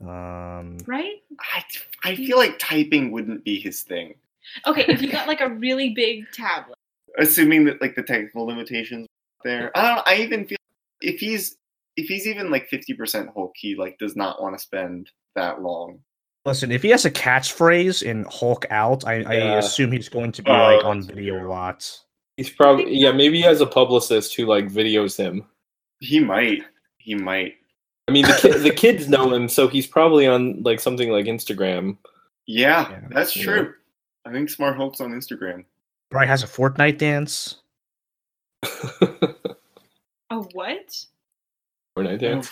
Um, Right? I, I feel like typing wouldn't be his thing. Okay, if you got like a really big tablet. Assuming that like the technical limitations there. I don't I even feel if he's if he's even like fifty percent Hulk, he like does not want to spend that long. listen, if he has a catchphrase in Hulk out, I, I assume he's going to be Oh, like on video a lot. He's probably yeah. Maybe he has a publicist who like videos him. He might. He might. I mean, the ki- the kids know him, so he's probably on like something like Instagram. Yeah, Yeah. that's Yeah. true. I think Smart Hulk's on Instagram. Probably has a Fortnite dance. A what? Fortnite dance.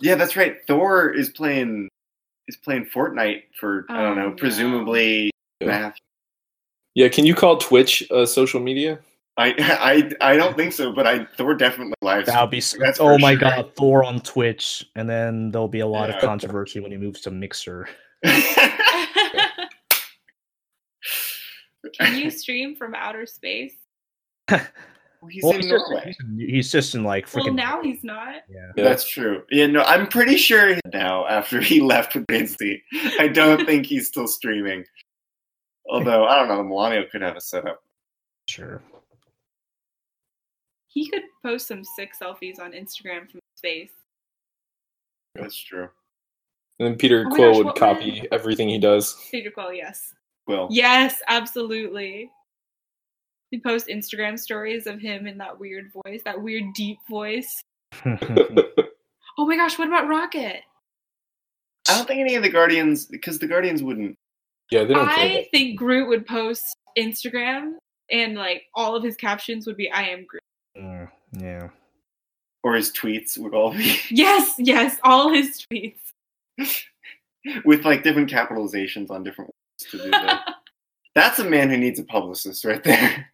Yeah, that's right. Thor is playing is playing Fortnite for I don't Oh, know, no. presumably Yeah. math. Yeah, can you call Twitch uh, social media? I I I don't think so, but I Thor definitely live. That'll be. s- That's oh my sure. god, Thor on Twitch, and then there'll be a lot Yeah. of controversy when he moves to Mixer. Can you stream from outer space? he's Well, in he's, just, Norway. he's, he's just in like freaking. Well, now he's not. Yeah. Yeah. That's true. Yeah, no, I'm pretty sure now after he left with Disney, I don't think he's still streaming. Although I don't know, Melania could have a setup. Sure. He could post some sick selfies on Instagram from space. That's true. And then Peter Oh Quill gosh, would copy would- everything he does. Peter Quill, yes. Well, Yes, absolutely. He post Instagram stories of him in that weird voice, that weird deep voice. Oh my gosh, what about Rocket? I don't think any of the Guardians, because the Guardians wouldn't. Yeah, they don't I think Groot would post Instagram and like all of his captions would be I am Groot. Mm, yeah. Or his tweets would all be Yes, yes, all his tweets. with like different capitalizations on different words to do that. That's a man who needs a publicist right there.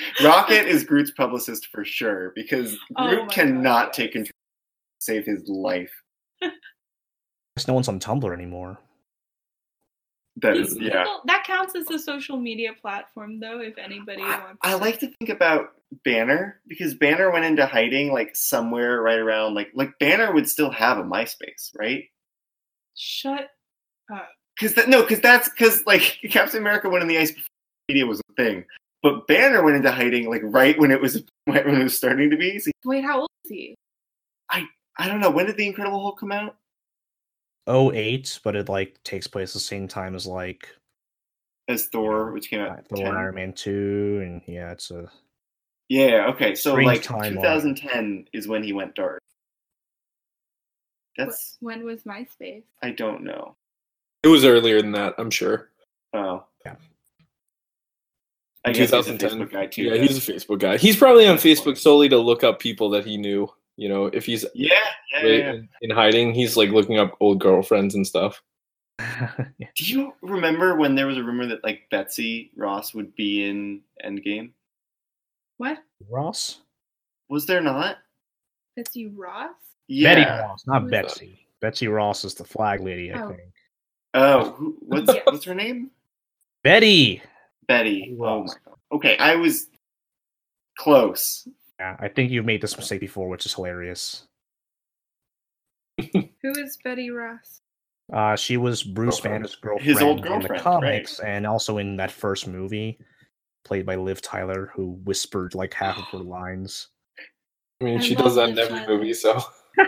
Rocket is Groot's publicist for sure because Oh Groot my cannot God, take control to save his life. Guess no one's on Tumblr anymore. That is, yeah. well, that counts as a social media platform though, if anybody I, wants I like to think about Banner because Banner went into hiding like somewhere right around like like Banner would still have a MySpace, right? shut Because that no, because that's because like Captain America went in the ice before media was a thing, but Banner went into hiding like right when it was right when it was starting to be. So, wait, how old is he? I I don't know when did the Incredible Hulk come out? 08, but it like takes place the same time as like As Thor, which came out. Thor 10. and Iron Man 2, and yeah, it's a Yeah, okay. So like timeline. 2010 is when he went dark. That's when was MySpace? I don't know. It was earlier than that, I'm sure. Oh, I guess he's a 2010. Facebook guy too. Yeah, then. he's a Facebook guy. He's probably on Facebook solely to look up people that he knew. You know, if he's yeah, yeah, yeah, yeah. in, in hiding, he's like looking up old girlfriends and stuff. Do you remember when there was a rumor that like Betsy Ross would be in Endgame? What? Ross? Was there not? Betsy Ross? Yeah. Betty Ross, not Who is that? Betsy. Betsy Ross is the flag lady, I Oh. think. Oh, who, what's what's her name? Betty. Betty. Oh my god. Okay, I was close. Yeah, I think you've made this mistake before, which is hilarious. Who is Betty Ross? Uh, she was Bruce Girlfriend. Banner's girlfriend, His old in the girlfriend, comics, and also in that first movie, played by Liv Tyler, who whispered like half of her lines. I mean, I she does that in every Tyler. movie, so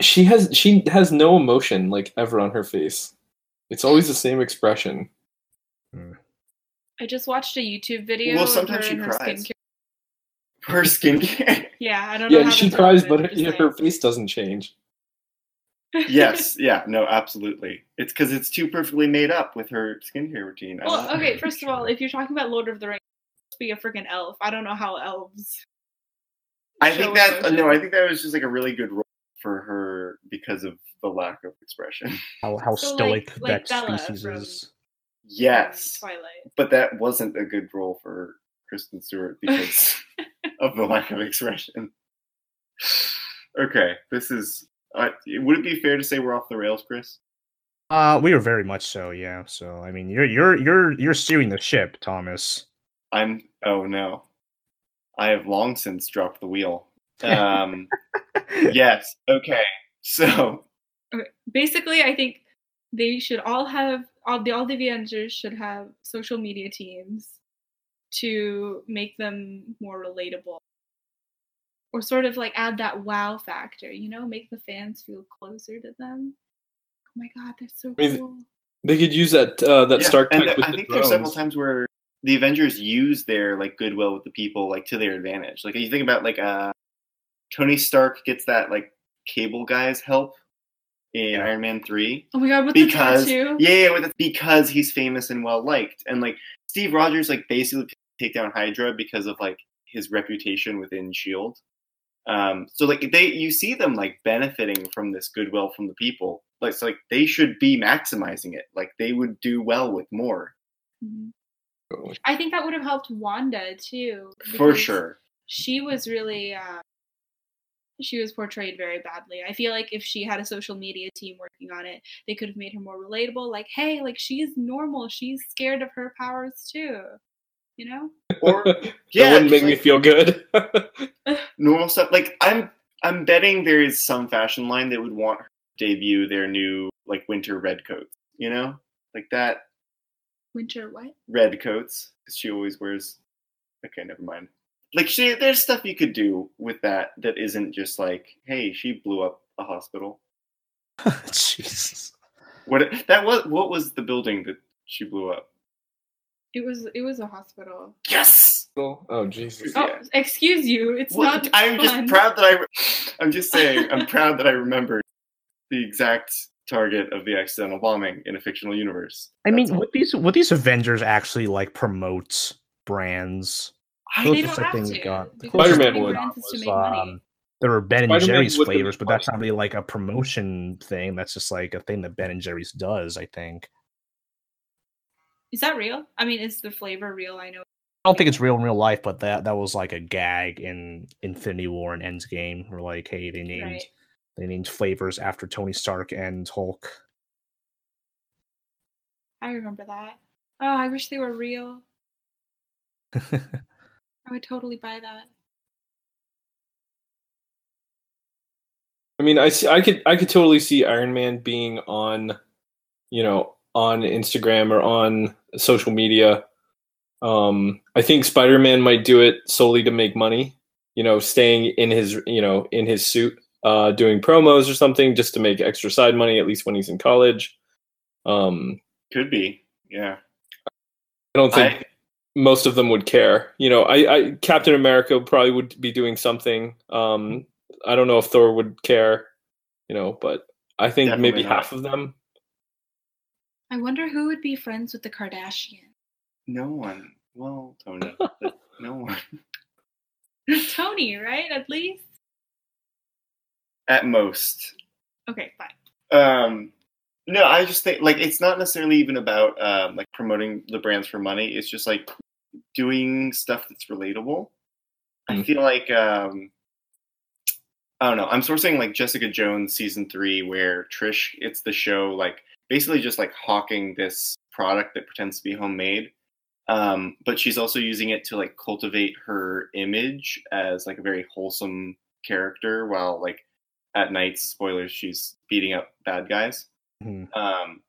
she has she has no emotion like ever on her face. It's always the same expression. I just watched a YouTube video. Well, of sometimes her she and her cries. skincare. Her skincare. Yeah, I don't know. Yeah, she that's cries, but her, just her face doesn't change. yes, yeah, no, absolutely. It's because it's too perfectly made up with her skincare routine. Well, okay. First of all, if you're talking about Lord of the Rings, be a freaking elf. I don't know how elves. I think that emotion. Uh, no, I think that was just like a really good role for her because of the lack of expression. How how So, stoic like- like that Bella species from- is. Yes, Twilight. but that wasn't a good role for Kristen Stewart because of the lack of expression. Okay, this is. Uh, would it be fair to say we're off the rails, Chris? Uh, we are very much so, yeah. So I mean, you're you're you're you're steering the ship, Thomas. I'm. Oh no, I have long since dropped the wheel. Um, yes. Okay. So Basically, I think they should all have all the all the Avengers should have social media teams to make them more relatable. Or sort of like add that wow factor, you know, make the fans feel closer to them. Oh my god, they're so I mean, cool. They could use that uh, that Yeah, Stark and tech with I the think there's several times where the Avengers use their like goodwill with the people like to their advantage. Like you think about like uh Tony Stark gets that like cable guy's help in Iron Man three Oh my god, with because the tattoo. yeah, yeah, with the, because he's famous and well liked, and like Steve Rogers like basically take down Hydra because of like his reputation within Shield. Um, so like they you see them like benefiting from this goodwill from the people. Like so like they should be maximizing it. Like they would do well with more Mhm. I think that would have helped Wanda too. for sure. She was really, uh, she was portrayed very badly. I feel like if she had a social media team working on it, they could have made her more relatable. Like, hey, like she's normal. She's scared of her powers too. You know? Or that yeah, wouldn't make just, me feel good. normal stuff. Like I'm I'm betting there is some fashion line that would want her to debut their new like winter red coats. You know, like that Winter what? red coats because she always wears. Okay, never mind. Like she, there's stuff you could do with that that isn't just like, hey, she blew up a hospital. Jesus. What that was? What was the building that she blew up? It was it was a hospital. Yes. oh Jesus! Oh, Yeah. excuse you. It's Well, not. I'm fun. just proud that I. re- I'm just saying. I'm proud that I remembered the exact target of the accidental bombing in a fictional universe. I mean, That's all. would these would these Avengers actually like promote brands? I Those They are don't the have things to. got. Spider-Man Spider-Man would. brands is to was, um, there were Ben and Spider-Man Jerry's flavors, but that's money. not really like a promotion thing. That's just like a thing that Ben and Jerry's does. I think. Is that real? I mean, is the flavor real? I know. I don't think it's real in real life, but that that was like a gag in Infinity War and Endgame. Where like, hey, they named Right. they named flavors after Tony Stark and Hulk. I remember that. Oh, I wish they were real. I would totally buy that. I mean, I see. I could. I could totally see Iron Man being on, you know, on Instagram or on social media. Um, I think Spider Man might do it solely to make money. You know, staying in his, you know, in his suit, uh, doing promos or something, just to make extra side money. At least when he's in college. Um, could be. Yeah. I don't think I, most of them would care. You know, I, I Captain America probably would be doing something. Um, I don't know if Thor would care. You know, but I think maybe not. half of them. I wonder who would be friends with the Kardashians. No one. Well, Tony, no one. Tony, right? At least. At most. Okay, fine. Um, no, I just think like it's not necessarily even about um, like promoting the brands for money. It's just like doing stuff that's relatable. I Mm. feel like um, I don't know. I'm sourcing like Jessica Jones season three, where Trish it's the show like basically just like hawking this product that pretends to be homemade. Um, but she's also using it to like cultivate her image as like a very wholesome character while like at night spoilers she's beating up bad guys Mhm. um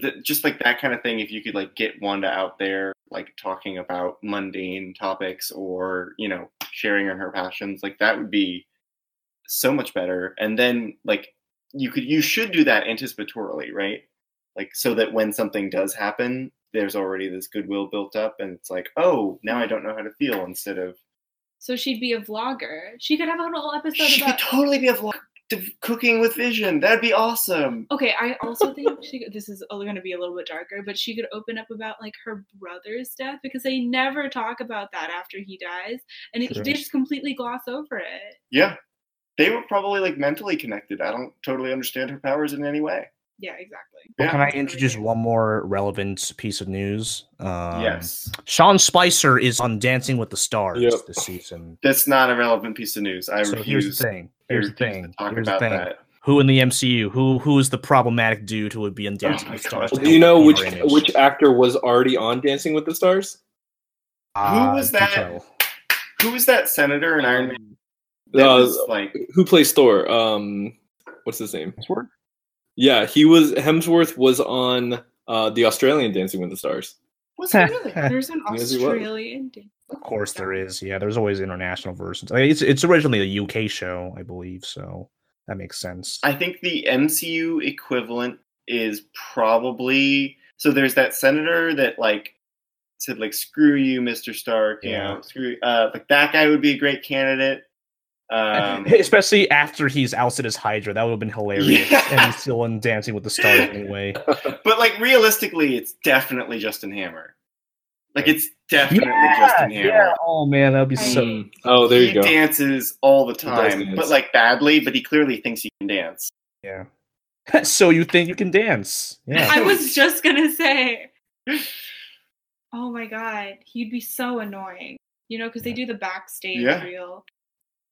th- just like that kind of thing if you could like get wanda out there like talking about mundane topics or you know sharing on her passions like that would be so much better and then like you could you should do that anticipatorily right like so that when something does happen there's already this goodwill built up and it's like oh now i don't know how to feel instead of So she'd be a vlogger. She could have a whole episode she could totally be a vlog of cooking with vision that'd be awesome Okay, I also think she could, this is going to be a little bit darker, but she could open up about like her brother's death because they never talk about that after he dies, and it, Sure. they just completely gloss over it. Yeah. They were probably like mentally connected. I don't totally understand her powers in any way. Yeah, exactly. Well, Yeah. can I introduce one more relevant piece of news? Um, yes. Sean Spicer is on Dancing with the Stars Yep. this season. That's not a relevant piece of news. I so here's the thing. I Here's the thing. to talk Here's the thing. that. Who in the MCU? Who who is the problematic dude who would be on Dancing Oh with the Stars? Do you know which image? which actor was already on Dancing with the Stars? Uh, was that? tell. Who was that senator in Iron Man? That Uh, was like Who plays Thor? Um, what's his name? Hemsworth? Yeah, he was Hemsworth was on uh, the Australian Dancing with the Stars. was he really? There's an Yes, he was. Australian. dan- Of course there is. Yeah, there's always international versions. Like, it's it's originally a UK show, I believe, so that makes sense. I think the MCU equivalent is probably so. There's that senator that like said like "screw you, Mr. Stark." You Yeah. know, screw uh, like that guy would be a great candidate. Um, Especially after he's ousted as Hydra, that would have been hilarious. Yeah. And he's still in Dancing with the Stars anyway. But like realistically, it's definitely Justin Hammer. Like it's definitely Justin Hammer. yeah. Oh man, that'd be so. Oh, there he you go. dances all the time, but like badly. But he clearly thinks he can dance. Yeah. so you think you can dance? Yeah. I was just gonna say. Oh my god, he'd be so annoying. You know, because they do the backstage Yeah. reel.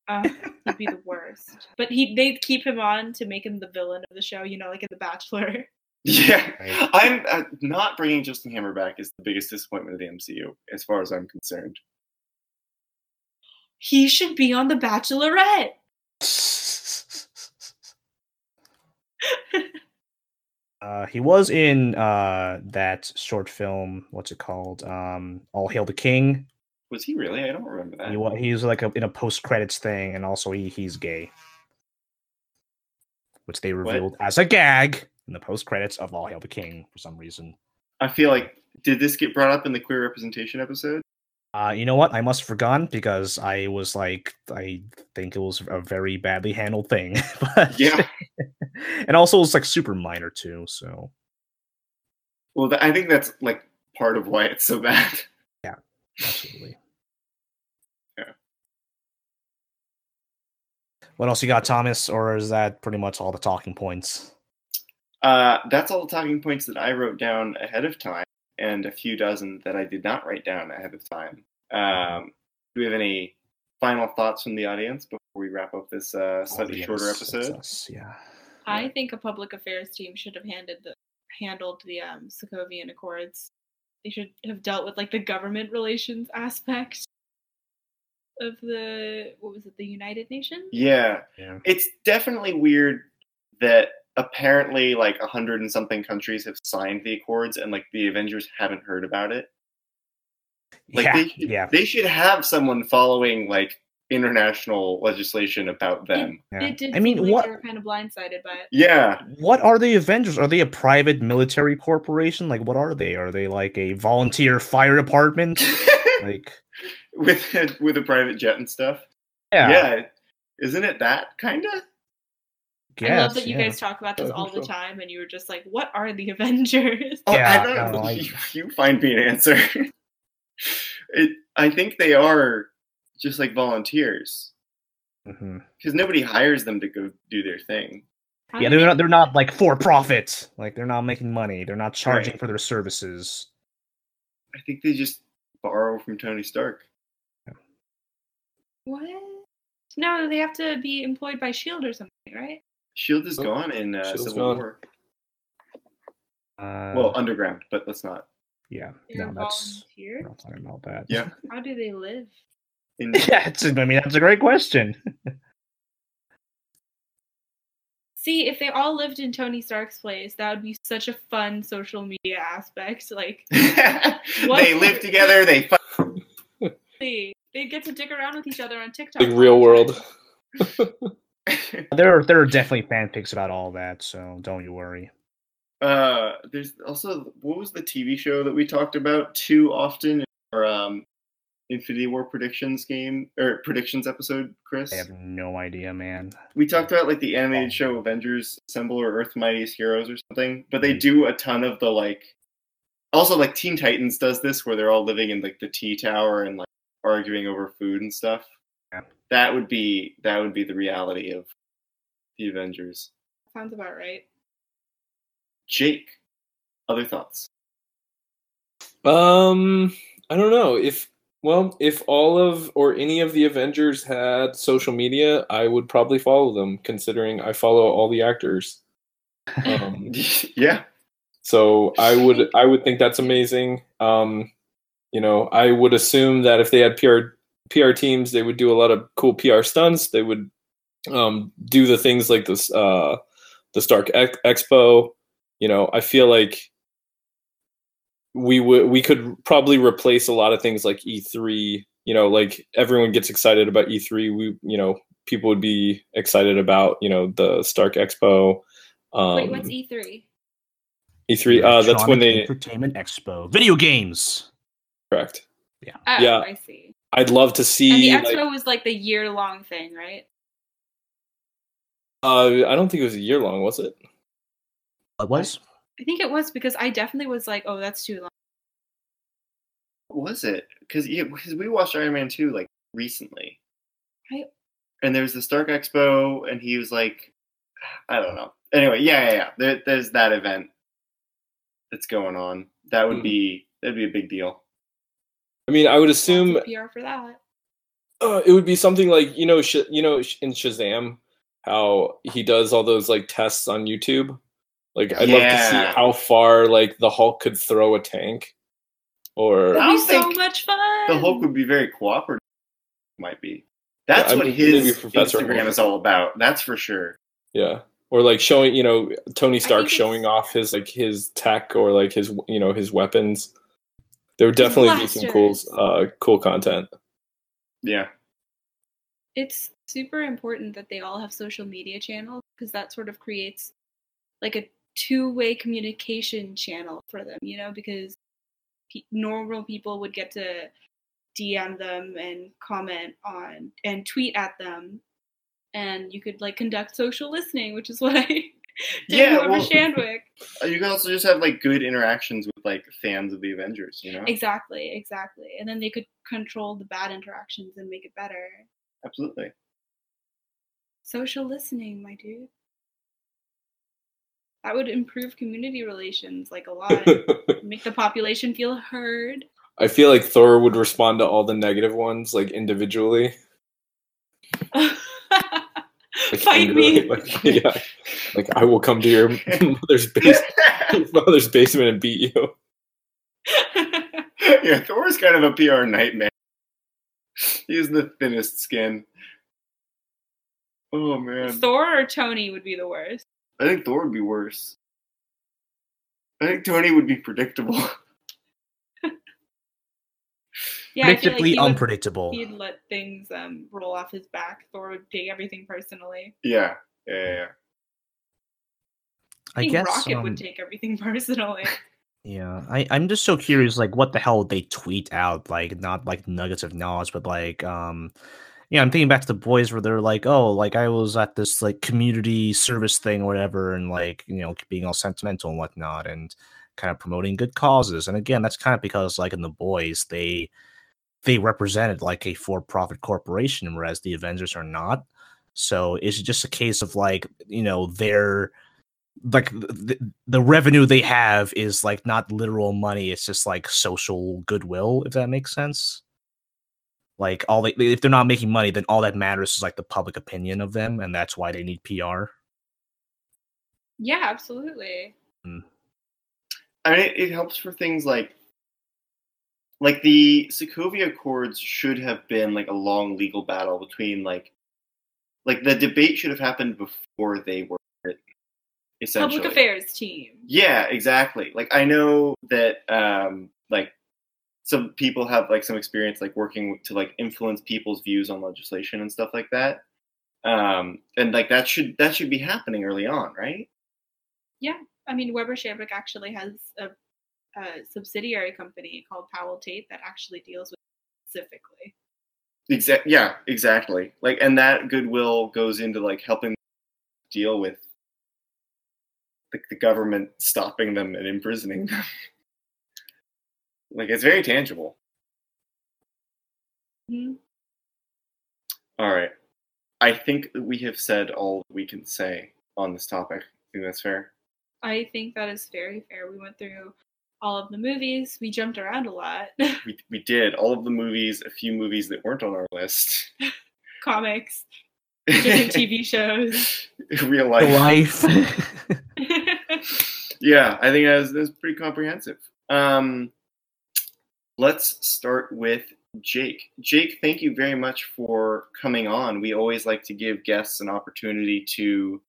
Uh, he'd be the worst. But he they'd keep him on to make him the villain of the show. You know, like in The Bachelor. Yeah, Right. I'm uh, not bringing Justin Hammer back is the biggest disappointment of the MCU, as far as I'm concerned. He should be on The Bachelorette. Uh, he was in uh, that short film. What's it called? Um, All Hail the King. Was he really? I don't remember that. He wa- he's like a, in a post credits thing, and also he, he's gay, which they revealed as a gag in the post credits of All Hail the King for some reason. I feel like did this get brought up in the queer representation episode? Uh, you know what? I must have forgotten because I was like, I think it was a very badly handled thing. but Yeah. and also it's like super minor too. So Well, th- I think that's like part of why it's so bad. Yeah, absolutely. Yeah. What else you got, Thomas? Or is that pretty much all the talking points? Uh, that's all the talking points that I wrote down ahead of time, and a few dozen that I did not write down ahead of time. Um, do we have any final thoughts from the audience before we wrap up this uh, slightly shorter Audience, that's episode? us, Yeah. I think a public affairs team should have handed the handled the um, Sokovian Accords. They should have dealt with like the government relations aspect of the what was it, the United Nations? Yeah, Yeah. it's definitely weird that apparently like a hundred and something countries have signed the accords, and like the Avengers haven't heard about it. Like yeah. they should, yeah. they should have someone following like international legislation about them. yeah. It did I mean, like what they were kind of blindsided by it. Yeah, what are the Avengers? Are they a private military corporation? Like, what are they? Are they like a volunteer fire department? like, with with a private jet and stuff. yeah, Yeah, isn't it that kind of? I love that you yeah. guys talk about this all the so. time, and you were just like, "What are the Avengers?" Oh, Yeah, I don't no, know. I- You, you find me an answer. it. I think they are just like volunteers mm-hmm. because nobody hires them to go do their thing. How Yeah, they're they- not. They're not like for profit. Like they're not making money. They're not charging Right. for their services. I think they just borrow from Tony Stark. What? No, they have to be employed by Shield or something, right? Shield is Oh, gone in uh, Civil gone. War. Uh, Well, underground, but let's not. yeah, They're no, that's we're not talking about that. Yeah. How do they live? In, yeah. It's, I mean, that's a great question. See, if they all lived in Tony Stark's place, that would be such a fun social media aspect. Like, they live together. They fight. they they get to dick around with each other on TikTok. Like real world. there are there are definitely fan pics about all that, so don't you worry. Uh, there's also what was the TV show that we talked about too often in our um, Infinity War predictions game or predictions episode, Chris? I have no idea, man. We talked about like the animated show Avengers Assemble or Earth Mightiest Heroes or something, but they do a ton of the like. Also, like Teen Titans does this, where they're all living in like the T Tower and like arguing over food and stuff. Yeah. That would be that would be the reality of the Avengers. Sounds about right. Jake, other thoughts? Um, I don't know if well, if all of or any of the Avengers had social media, I would probably follow them, considering I follow all the actors. Um, yeah, so I would I would think that's amazing. Um, you know, I would assume that if they had PR PR teams, they would do a lot of cool PR stunts. They would um, do the things like this uh, the Stark Ex- Expo. You know, I feel like we would we could probably replace a lot of things like E3. You know, like everyone gets excited about E3. We you know people would be excited about you know the Stark Expo. Um, Wait, what's E E3? E3? Uh, that's when Electronic they Entertainment Expo, video games. correct. Yeah. Oh, Yeah. I see. I'd love to see. And see. the like, expo was like the year long thing, right? uh, I don't think it was a year long, was it? What was? I think it was because I definitely was like, oh, that's too long. what was it? Because yeah, because we watched Iron Man two like recently, I- and there was the Stark Expo, and he was like, I don't know. Anyway, yeah, yeah, yeah. There, there's that event that's going on. That would Hmm. be that'd be a big deal. I mean, I would assume PR for that. uh, it would be something like you know, sh- you know, sh- in Shazam, how he does all those like tests on YouTube. Like, I'd love to see how far like the Hulk could throw a tank, or That'd be so much fun. The Hulk would be very cooperative. Might be. That's Yeah, I what his Professor Instagram Hulk. is all about. That's for sure. yeah, or like showing you know Tony Stark showing off his like his tech or like his you know his weapons. There would definitely be some cool uh cool content. Yeah. it's super important that they all have social media channels because that sort of creates like a two-way communication channel for them you know because pe- normal people would get to dm them and comment on and tweet at them and you could like conduct social listening which is what i did Yeah, over well- Shandwick. Uh, You can also just have like good interactions with like fans of the Avengers. You know. exactly exactly and then they could control the bad interactions and make it better Absolutely. Social listening, my dude. That would improve community relations like a lot. Make the population feel heard. I feel like Thor would respond to all the negative ones like individually. Like, Fight angrily, me. Like, yeah, like I will come to your mother's base, your mother's basement and beat you. yeah, Thor's kind of a PR nightmare. He's the thinnest skin. Oh man, Thor or Tony would be the worst. I think Thor would be worse. I think Tony would be predictable. Yeah, Predictably like he would, unpredictable. he'd let things um, roll off his back. Thor would take everything personally. yeah, yeah, yeah, yeah. I, I think guess. Rocket um, would take everything personally. Yeah, I, I'm just so curious, like, what the hell they tweet out? Like, not like nuggets of knowledge, but like, um, yeah, I'm thinking back to the boys where they're like, oh, like I was at this like community service thing or whatever, and like you know being all sentimental and whatnot, and kind of promoting good causes. And again, that's kind of because like in the boys, they they represented like a for-profit corporation, whereas the Avengers are not. So it's just a case of like you know they're like the, the revenue they have is like not literal money it's just like social goodwill if that makes sense like all they if they're not making money then all that matters is like the public opinion of them and that's why they need pr Yeah, absolutely. Hmm. I mean, it, it helps for things like like the Sokovia Accords should have been like a long legal battle between like like the debate should have happened before they were written, essentially. Public affairs team. Yeah, exactly. Like I know that um like some people have like some experience like working to like influence people's views on legislation and stuff like that. Um and like that should that should be happening early on, right? Yeah. I mean, Weber Shandwick actually has a, a subsidiary company called Powell Tate that actually deals with specifically. Exact yeah, exactly. Like and that goodwill goes into like helping deal with the, the government stopping them and imprisoning them. like it's very tangible. Mhm. All right. I think we have said all we can say on this topic. I think that's fair. I think that is very fair. We went through all of the movies. We jumped around a lot. We, we did all of the movies, a few movies that weren't on our list. Comics, different TV shows. Real life. life Yeah, I think that was, that was pretty comprehensive. Um, let's start with Jake. Jake, thank you very much for coming on. We always like to give guests an opportunity to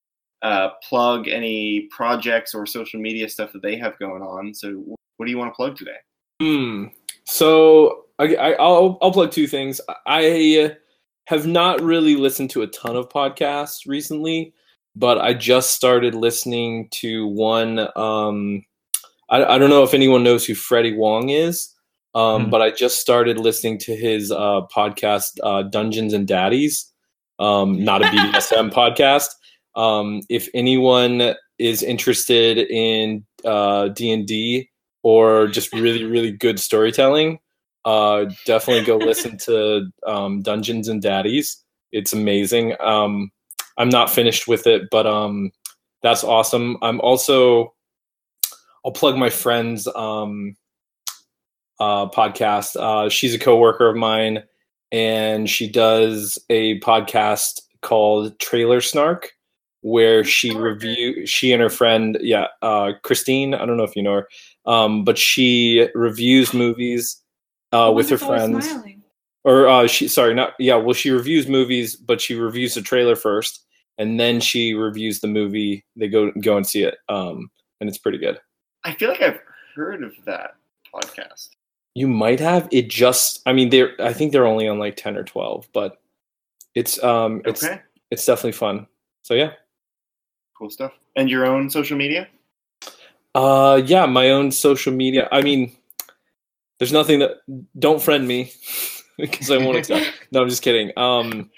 uh, plug any projects or social media stuff that they have going on. So, what do you want to plug today? Hmm. So I, I, I'll I'll plug two things. I have not really listened to a ton of podcasts recently, but I just started listening to one. Um, I, I don't know if anyone knows who Freddie Wong is, um, Hmm. but I just started listening to his uh, podcast, uh, Dungeons and Daddies. Um, not a BDSM podcast. Um, if anyone is interested in uh, D and D or just really really good storytelling, uh, definitely go listen to um, Dungeons and Daddies. It's amazing. Um, I'm not finished with it, but um, that's awesome. I'm also I'll plug my friend's um, uh, podcast. Uh, she's a coworker of mine, and she does a podcast called Trailer Snark, where she review she and her friend, yeah, uh, Christine. I don't know if you know her, um, but she reviews movies uh, with her friends smiling. or uh, she sorry not yeah well she reviews movies but she reviews the trailer first and then she reviews the movie they go go and see it um and it's pretty good I feel like I've heard of that podcast. you might have it just i mean they're i think they're only on like 10 or 12 but it's um it's Okay, it's definitely fun so yeah cool stuff. And your own social media? Uh yeah my own social media. I mean there's nothing that don't friend me because i won't accept. No i'm just kidding. Um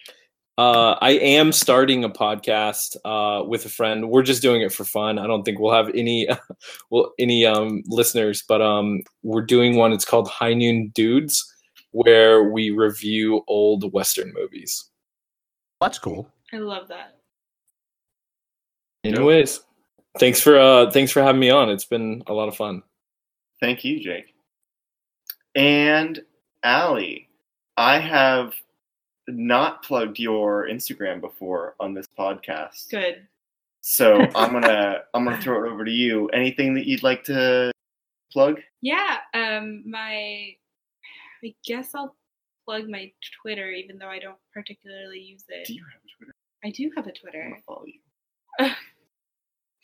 uh i am starting a podcast uh with a friend. We're just doing it for fun. I don't think we'll have any well any um listeners but um we're doing one. It's called high noon dudes where we review old western movies. That's cool. I love that. anyways thanks for uh thanks for having me on it's been a lot of fun Thank you, Jake. And Allie, I have not plugged your Instagram before on this podcast. Good. So I'm gonna I'm gonna throw it over to you. Anything that you'd like to plug? Yeah. Um. My. I guess I'll plug my Twitter, even though I don't particularly use it. Do you have a Twitter? I do have a Twitter. want follow you.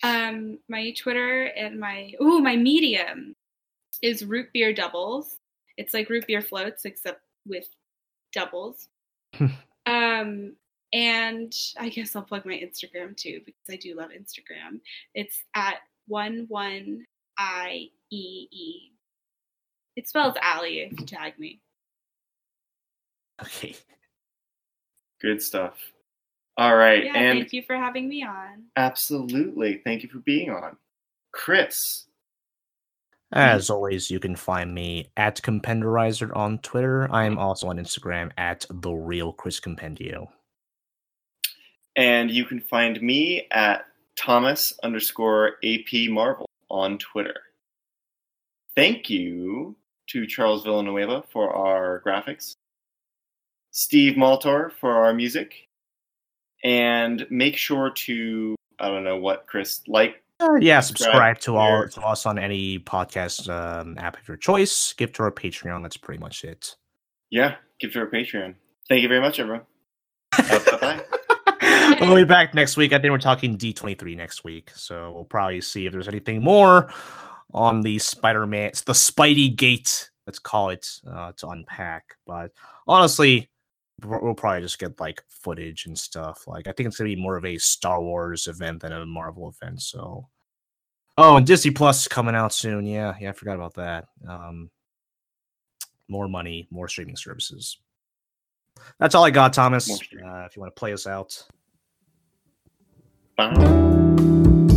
Um, my Twitter and my ooh, my medium is root beer doubles. It's like root beer floats except with doubles. um, and I guess I'll plug my Instagram too because I do love Instagram. It's at one one i e e. It spells Allie if you tag me. okay Good stuff. All right, Yeah, and thank you for having me on. absolutely, thank you for being on, Chris. As always, you can find me at Compendorizer on Twitter. I'm also on Instagram at the real Chris Compendio. And you can find me at Thomas underscore AP Marvel on Twitter. Thank you to Charles Villanueva for our graphics, Steve Maltor for our music, and make sure to, I don't know what, Chris, like, Uh, yeah, subscribe to all to us on any podcast um, app of your choice. Give to our Patreon. That's pretty much it. yeah, give to our Patreon. Thank you very much, everyone. bye bye. we'll be back next week. I think we're talking D23 next week. So we'll probably see if there's anything more on the Spider Man, the Spidey Gate, let's call it, uh, to unpack. But honestly, we'll probably just get like footage and stuff. Like, I think it's to be more of a Star Wars event than a Marvel event. So, oh, and Disney Plus is coming out soon. Yeah, yeah, I forgot about that. Um, more money, more streaming services. That's all I got, Thomas. Uh, if you want to play us out. Bye.